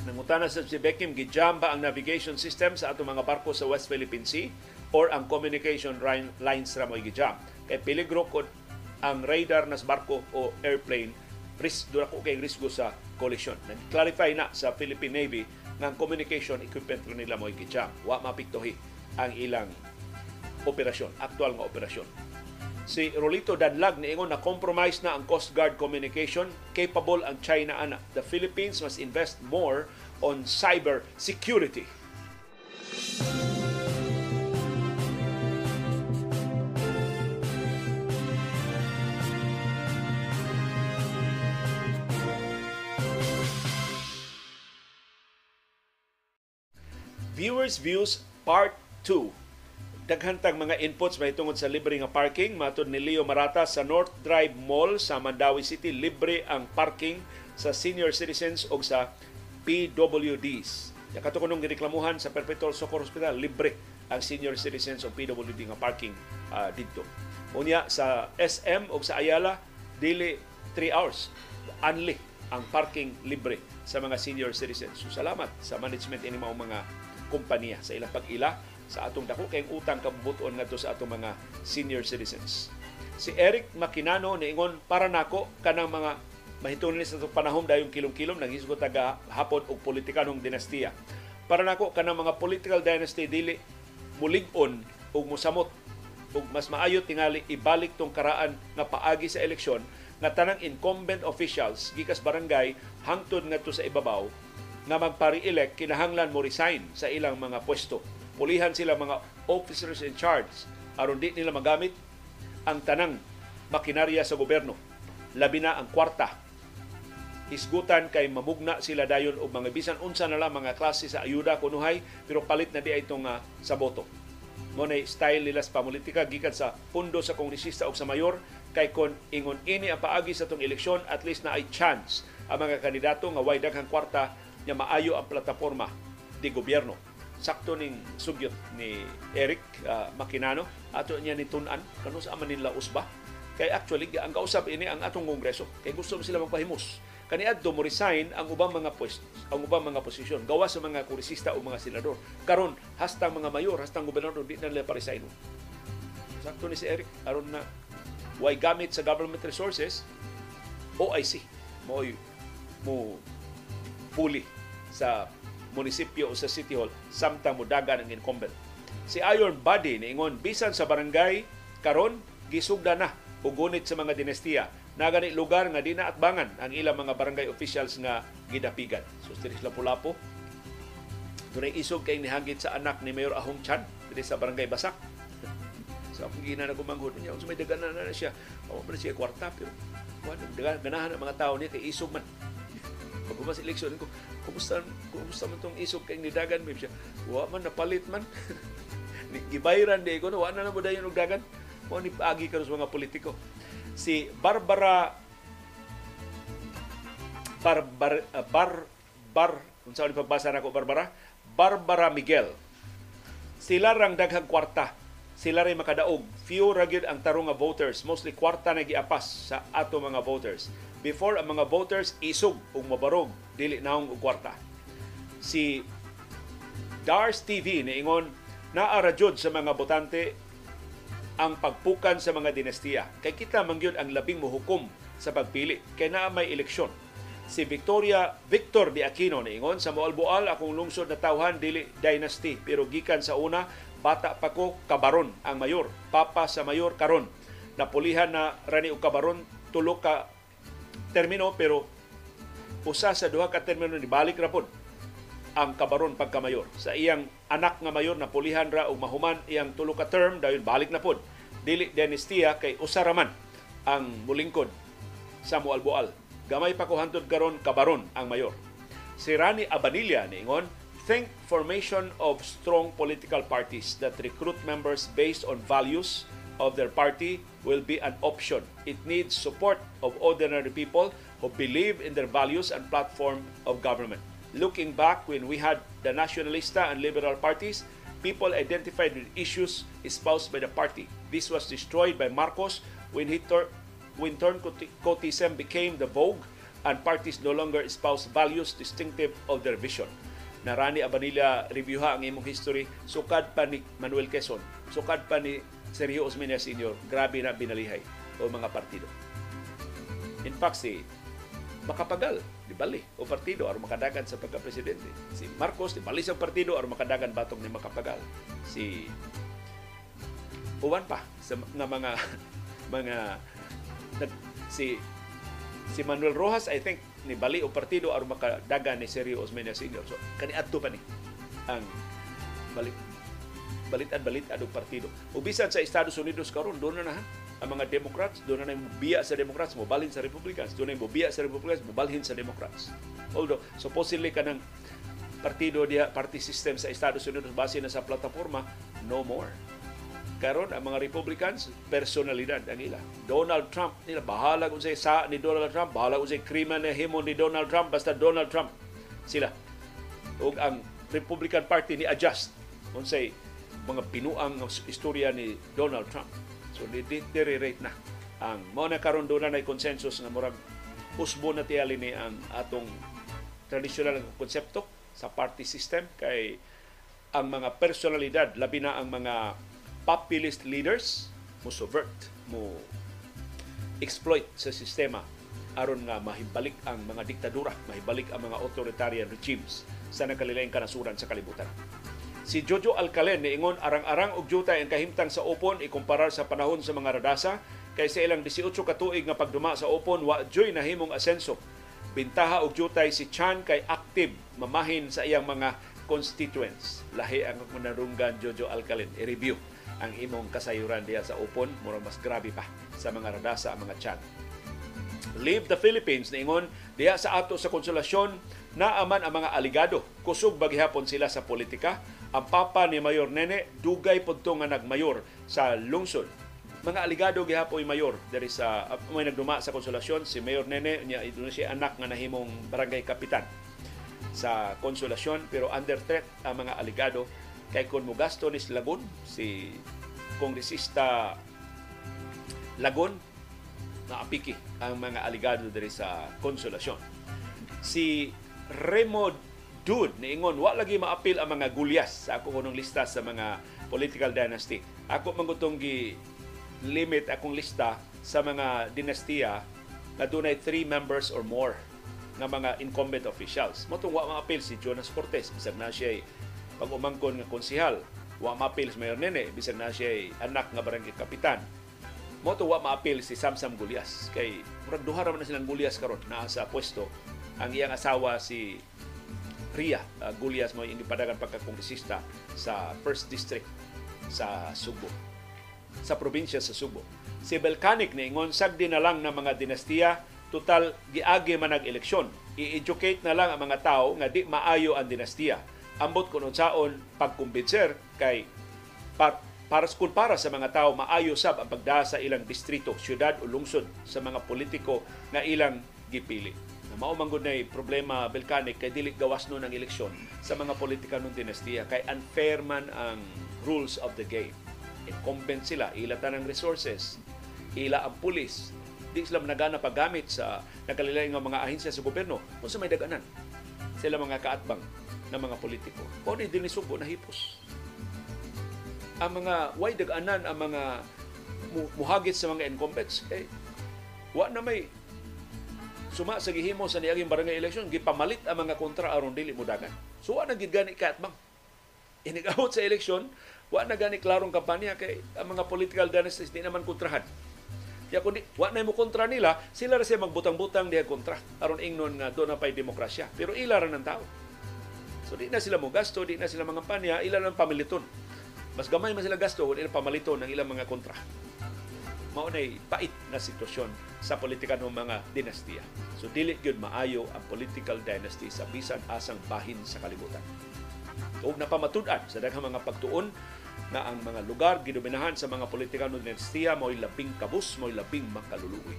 Nangutana sa si Beckham, gijam ba ang navigation system sa atong mga barko sa West Philippine Sea or ang communication lines ra mo gijam? Kay peligro kung ang radar nas barko o airplane risk dura ko kay risgo sa collision. Nag-clarify na sa Philippine Navy ang communication equipment nila mo gijam. Wa mapiktuhi ang ilang operasyon, aktual nga operasyon. Si Rolito Danlag niingon na compromise na ang Coast Guard communication, capable ang China ana. The Philippines must invest more on cyber security. Viewers Views Part 2. Daghantang mga inputs may tungod sa libre nga parking. Matod ni Leo Marata sa North Drive Mall sa Mandawi City, libre ang parking sa senior citizens o sa PWDs. Yakato ko nung gireklamuhan sa Perpetual Socorro Hospital, libre ang senior citizens o PWD nga parking uh, dito. Unya sa SM o sa Ayala, dili 3 hours. Only ang parking libre sa mga senior citizens. So, salamat sa management ini mga kompanya sa ilang pag-ila sa atong dako kay utang kabubuton ngadto sa atong mga senior citizens. Si Eric Makinano niingon para nako kanang mga mahitungod ni sa panahon dayong kilom-kilom naghisgot taga hapon og politikanong dinastiya. Para nako kanang mga political dynasty dili mulig-on ug musamot ug mas maayo tingali ibalik tong karaan nga paagi sa eleksyon nga tanang incumbent officials gikas barangay hangtod ngadto sa ibabaw nga magpari-elect kinahanglan mo resign sa ilang mga pwesto. Pulihan sila mga officers in charge aron di nila magamit ang tanang makinarya sa gobyerno. Labi na ang kwarta. Isgutan kay mamugna sila dayon og mga bisan unsa na lang mga klase sa ayuda kunuhay pero palit na di itong uh, sa boto. Mo style nila sa pamulitika gikan sa pundo sa kongresista o sa mayor kay kon ingon ini ang paagi sa tong eleksyon at least na ay chance ang mga kandidato nga way daghang kwarta nga maayo ang plataforma di gobyerno. Sakto ning sugyot ni Eric uh, Makinano. Ato niya ni tunan kanu sa Manila usba. Kay actually ang kausap ini ang atong kongreso. Kay gusto sila magpahimos kani adto mo resign ang ubang mga pwesto ang ubang mga posisyon. Gawa sa mga kongresista o mga senador. Karon hastang mga mayor hastang gobernador di na nila pa-resign. Sakto ni si Eric aron na way gamit sa government resources? OIC mo mo fully sa munisipyo o sa City Hall samtang mudagan ang incumbent. Si Iron Body niingon bisan sa barangay karon gisugda na ugunit sa mga dinastiya na gani lugar nga di na atbangan ang ilang mga barangay officials nga gidapigan. So diri sa Lapu-Lapu Dunay isog kay nihangit sa anak ni Mayor Ahong Chan diri sa barangay Basak. [laughs] So akong gina na gumanghod niya, so may daganan na, na siya. O man siya kwarta pero wala ganahan ang mga tao niya kay isog man pag humas eleksyon ko, kumusta, kumusta man tong isog kay nidagan, may siya, wa man napalit man. [laughs] Gibayran di ko, wa na na mo dayon og dagan. Mo ni agi karon sa mga politiko. Si Barbara Bar Bar uh, Bar, Bar kung saan pagbasa nako Barbara, Barbara Miguel. Sila rang daghang kwarta sila rin makadaog. Few ragid ang tarong nga voters, mostly kwarta na giapas sa ato mga voters. Before ang mga voters isog ug mabarog, dili naong og kwarta. Si Dars TV niingon naara jud sa mga botante ang pagpukan sa mga dinastiya. Kay kita mangyud ang labing mohukom sa pagpili kay naa may eleksyon. Si Victoria Victor de Aquino niingon sa Moalboal akong lungsod na tawhan dili dynasty pero gikan sa una bata pa ko kabaron ang mayor papa sa mayor karon napulihan na rani og kabaron tulo ka termino pero usa sa duha ka termino ni balik ra pod ang kabaron pagkamayor. Sa iyang anak nga mayor na pulihan ra og mahuman iyang tulo ka term dayon balik na pod. Dili dynastia kay usa ra man ang mulingkod sa Mualboal. Gamay pa ko hantod karon kabaron ang mayor. Si Rani Abanilla niingon, think formation of strong political parties that recruit members based on values of their party will be an option. It needs support of ordinary people who believe in their values and platform of government. Looking back when we had the Nacionalista and Liberal parties, people identified with issues espoused by the party. This was destroyed by Marcos when he tur- when turncotism became the vogue and parties no longer espouse values distinctive of their vision. Narani Abanilla reviewha ang imong history sukad pa ni Manuel Quezon, sukad pa ni Sergio Osmeña Sr. Grabe na binalihay o mga partido. In fact, si makapagal di bali o partido aron makadagan sa pagka-presidente. Si Marcos di bali sa partido aron makadagan batong ni makapagal. Si uwan pa sa nga mga [laughs] mga si si Manuel Rojas I think ni bali o partido aron makadagan ni Sergio Osmeña Sr. So kaniadto pa ni ang balik balitan balitan og partido. Ubisan sa Estados Unidos karon doon na na ang mga Democrats, doon na biya sa Democrats, mobalhin sa Republicans. Doon na biya sa Republicans, mobalhin sa Democrats. Although, supposedly ka ng partido diya, party system sa Estados Unidos base na sa plataforma, no more. Karon ang mga Republicans, personalidad ang ila. Donald Trump, nila bahala kung say sa ni Donald Trump, bahala kung say krimen na himo ni Donald Trump, basta Donald Trump sila. Ug ang Republican Party ni adjust kung say mga pinuang istorya ni Donald Trump So deteriorate na ang mo na karon do na consensus nga murag usbo na tiyali ni ang atong traditional nga konsepto sa party system kay ang mga personalidad labi na ang mga populist leaders mo subvert mo exploit sa sistema aron nga mahibalik ang mga diktadura, mahibalik ang mga authoritarian regimes sa nakalilaing kanasuran sa kalibutan. Si Jojo Alcalen niingon arang-arang og jutay ang kahimtang sa Opon ikumparar sa panahon sa mga radasa kay sa ilang 18 ka tuig nga pagduma sa Opon wa joy nahimong asenso. Bintaha og jutay si Chan kay active mamahin sa iyang mga constituents. Lahi ang manarunggan Jojo Alcalen i-review ang imong kasayuran diya sa Opon mura mas grabe pa sa mga radasa ang mga Chan. Leave the Philippines niingon diya sa ato sa konsolasyon naaman ang mga aligado. Kusog bagihapon sila sa politika. Ang papa ni Mayor Nene dugay pudto nga nagmayor sa lungsod. Mga aligado gihapoy mayor diri sa uh, may nagduma sa konsolasyon. Si Mayor Nene niya siya anak nga nahimong barangay kapitan sa konsolasyon. Pero under threat ang mga aligado. Kay kun mo gasto ni Lagon si kongresista Lagon na apiki ang mga aligado diri sa konsolasyon. Si Remo Dude, niingon, wa lagi maapil ang mga gulyas sa ako kunong lista sa mga political dynasty. Ako mangutong gi limit akong lista sa mga dinastiya na dunay three members or more nga mga incumbent officials. Motong wa maapil si Jonas Cortez, bisag na siya pag-umangkon nga konsihal. Wa maapil si Mayor Nene, bisag na siya anak nga barangay kapitan. Moto wa maapil si Samsam Gulyas kay murag duha ra man silang Gulyas karon naa sa pwesto ang iyang asawa si Ria uh, Gulyas mo hindi padagan pagkakongresista sa First District sa Subo sa probinsya sa Subo. Si Belkanik ni ingon sagdi na lang ng mga dinastiya total giagi man nag eleksyon. I-educate na lang ang mga tao nga di maayo ang dinastiya. Ambot kun unsaon pagkumbinser kay para para kung para sa mga tao maayo sab ang pagdaa sa ilang distrito, syudad o lungsod sa mga politiko nga ilang gipili mao man gud problema volcanic kay dili gawas no ng eleksyon sa mga politika ng dinastiya kay unfair man ang rules of the game. Incumbent sila, ila tanang resources, ila ang pulis, di sila nagana paggamit sa nakalilay nga mga ahensya sa gobyerno kung sa may daganan. Sila mga kaatbang ng mga politiko. O ni dinisugo na hipos. Ang mga way daganan ang mga muhagit sa mga incumbents kay wa na may suma sa gihimo sa niaging barangay election gipamalit ang mga kontra aron dili mo dagan. So wa na gid gani katbang. Inigawot sa eleksyon, wa na gani klarong kampanya kay ang mga political dynasties di naman kontrahan. Kaya kung di, wa na mo kontra nila, sila ra siya magbutang-butang diha kontra aron ingnon nga do na pay demokrasya. Pero ila ra ng tao. So di na sila mo gasto, di na sila mga kampanya, ila lang pamiliton. Mas gamay man sila gasto ila pamaliton ng ilang mga kontra mao nay pait na sitwasyon sa politika ng mga dinastiya. So dili gyud maayo ang political dynasty sa bisan asang bahin sa kalibutan. Ug napamatud-an sa daghang mga pagtuon na ang mga lugar gidominahan sa mga politika ng dinastiya mo'y labing kabus, mo'y labing makaluluwi.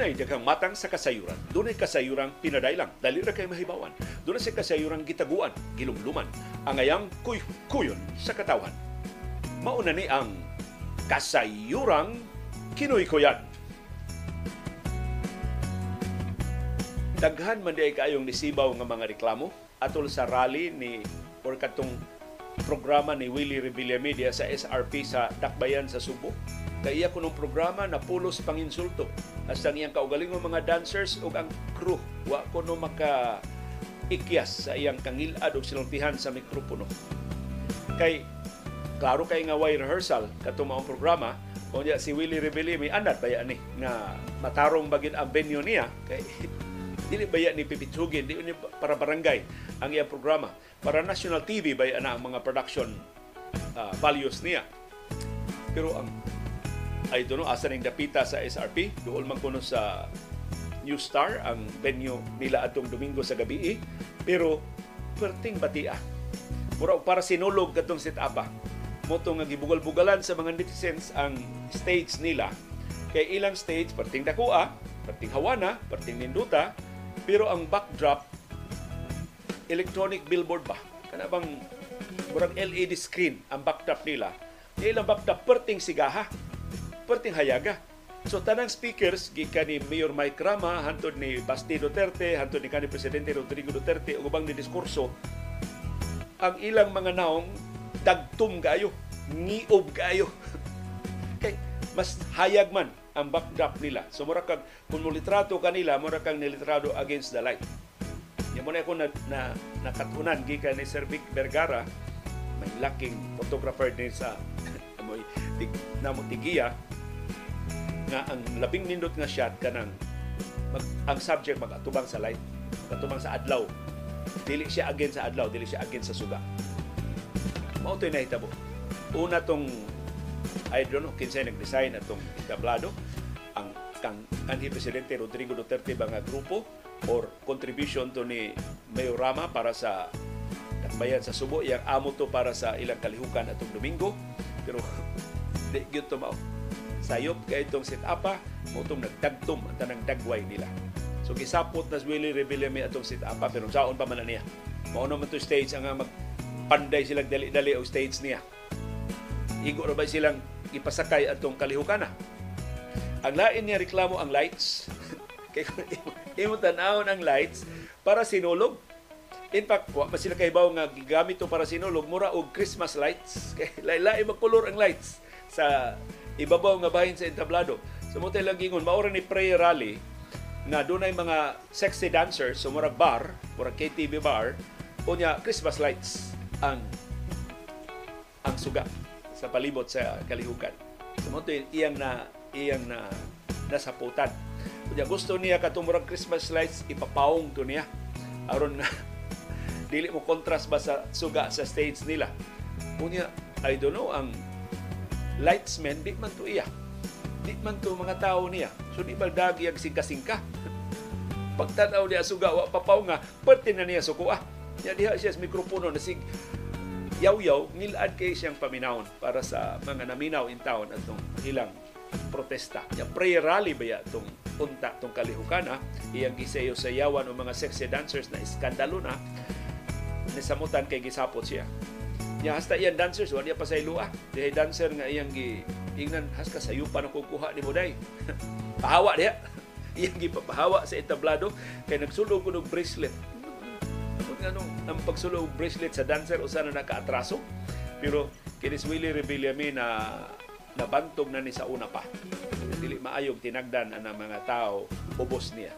Dunay daghang matang sa kasayuran. Dunay kasayuran pinadailang. Dali ra kay mahibawan. Dunay sa kasayuran gitaguan, gilumluman. Ang ayang kuy-kuyon sa katawan. Mauna ni ang kasayurang kinoy-kuyan. Daghan man di kayong nisibaw nga mga reklamo atol sa rally ni or katong programa ni Willie Revilla Media sa SRP sa Dakbayan sa Subo kay iya kunong programa na pulos panginsulto hasta iyang kaugalingong mga dancers ug ang crew wa kuno maka ikyas sa iyang kangilad ug sinultihan sa mikropono. Kay klaro kay nga way rehearsal katong maong programa unya si Willie Rebelli may anad baya ni nga matarong bagid ang venue niya kay [laughs] dili baya ni pipitsugin di ni para barangay ang iyang programa. Para national TV baya na ang mga production uh, values niya. Pero ang ay doon asa ning dapita sa SRP dool man kuno sa New Star ang venue nila atong Domingo sa gabi pero perting batia mura para sinulog katong sit apa mo nga gibugal-bugalan sa mga netizens ang stage nila. Kay ilang stage perting dakua perting hawana perting ninduta. Pero ang backdrop electronic billboard ba? Kana bang murag LED screen ang backdrop nila? Ilang backdrop perting sigaha perting hayaga. So tanang speakers gikan ni Mayor Mike Rama, hantod ni Basti Duterte, hantod ni kanhi presidente Rodrigo Duterte ug ubang ni diskurso ang ilang mga naong dagtum kayo, ngiob kayo. [laughs] kay mas hayag man ang backdrop nila. So mura kag kung litrato kanila, mura kang nilitrado against the light. Yan mo na ako na, na nakatunan gikan ni Sir Vic Vergara, may laking photographer din sa [laughs] amoy tig, namo tigiya nga ang labing nindot nga shot kanang mag, ang subject magatubang sa light, magatubang sa adlaw. Dili siya against sa adlaw, dili siya against sa suga. Mao to nahitabo. Una tong I don't know, kinsay nag-design atong entablado ang kang kanhi presidente Rodrigo Duterte ba nga grupo or contribution to ni Mayor Rama para sa bayan sa Subo yang amo to para sa ilang kalihukan atong Domingo pero [laughs] di gyud to mao sayop kay itong sit apa mo itong nagdagtom ang tanang dagway nila. So gisapot na Willie Rebillame atong sit apa pero saon pa man niya. Mao naman to stage ang magpanday silang dali-dali o stage niya. Igo ra ba silang ipasakay atong kalihukana? Ang lain niya reklamo ang lights. [laughs] Kay imo tanawon ang lights para sinulog. In fact, wa sila kahibaw nga gigamit to para sinulog mura og Christmas lights. [laughs] Kay lain-lain magkolor ang lights sa ibabaw nga bahin sa entablado. So mo lang gingon maura ni prayer rally nga dunay mga sexy dancers so mura bar, mura KTV bar, unya Christmas lights ang ang suga sa palibot sa kalihukan. So mo iyang na iyang na nasaputan. Unya gusto niya katong Christmas lights ipapawong to niya aron na [laughs] dili mo contrast ba sa suga sa stage nila. Unya I don't know ang lightsmen, di man to iya. Di man to mga tao niya. So di ba dagyag singka-singka. [laughs] Pagtanaw niya suga, wa papaw nga, pati na niya sukuha. Niya diha siya sa mikropono na sig yaw-yaw, ngilad kay siyang paminawon para sa mga naminaw in town atong ilang protesta. Ya prayer rally ba ya itong unta tong kalihukana iyang gisayo sa yawan o mga sexy dancers na iskandalo na nisamutan kay gisapot siya. Ya hasta iyang dancers wa niya pa sa ilua. Dihay dancer nga iyang gi ingnan has ka sayo pa na kukuha ni mo day. pahawa diha. Iyang gipapahawa sa entablado kay nagsulog ko ng bracelet. Ano, ang pagsulog og bracelet sa dancer usa na nakaatraso. Pero kinis Willie Revillame na nabantog na ni sa una pa. Dili maayog tinagdan ang mga tao ubos niya.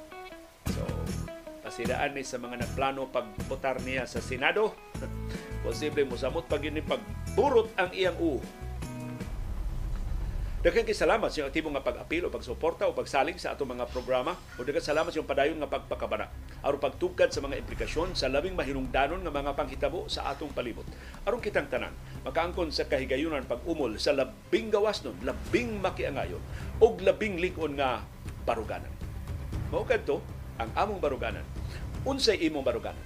So, pasidaan ni sa mga nagplano pagbotar niya sa Senado. [laughs] Posible mo samot pag ini pagburot ang iyang u. Daghang salamat sa aktibo nga pag-apil o pagsuporta o pagsaling sa atong mga programa. O daghang salamat sa padayon nga pagpakabana. aron pagtugkad sa mga implikasyon sa labing mahinungdanon nga mga panghitabo sa atong palibot. Aron kitang tanan, makaangkon sa kahigayunan pag-umol sa labing gawas nun, labing makiangayon, o labing lingon nga baruganan. Mao kadto ang among baruganan. Unsay imong baruganan?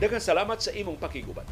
Daghang salamat sa imong pakiguban.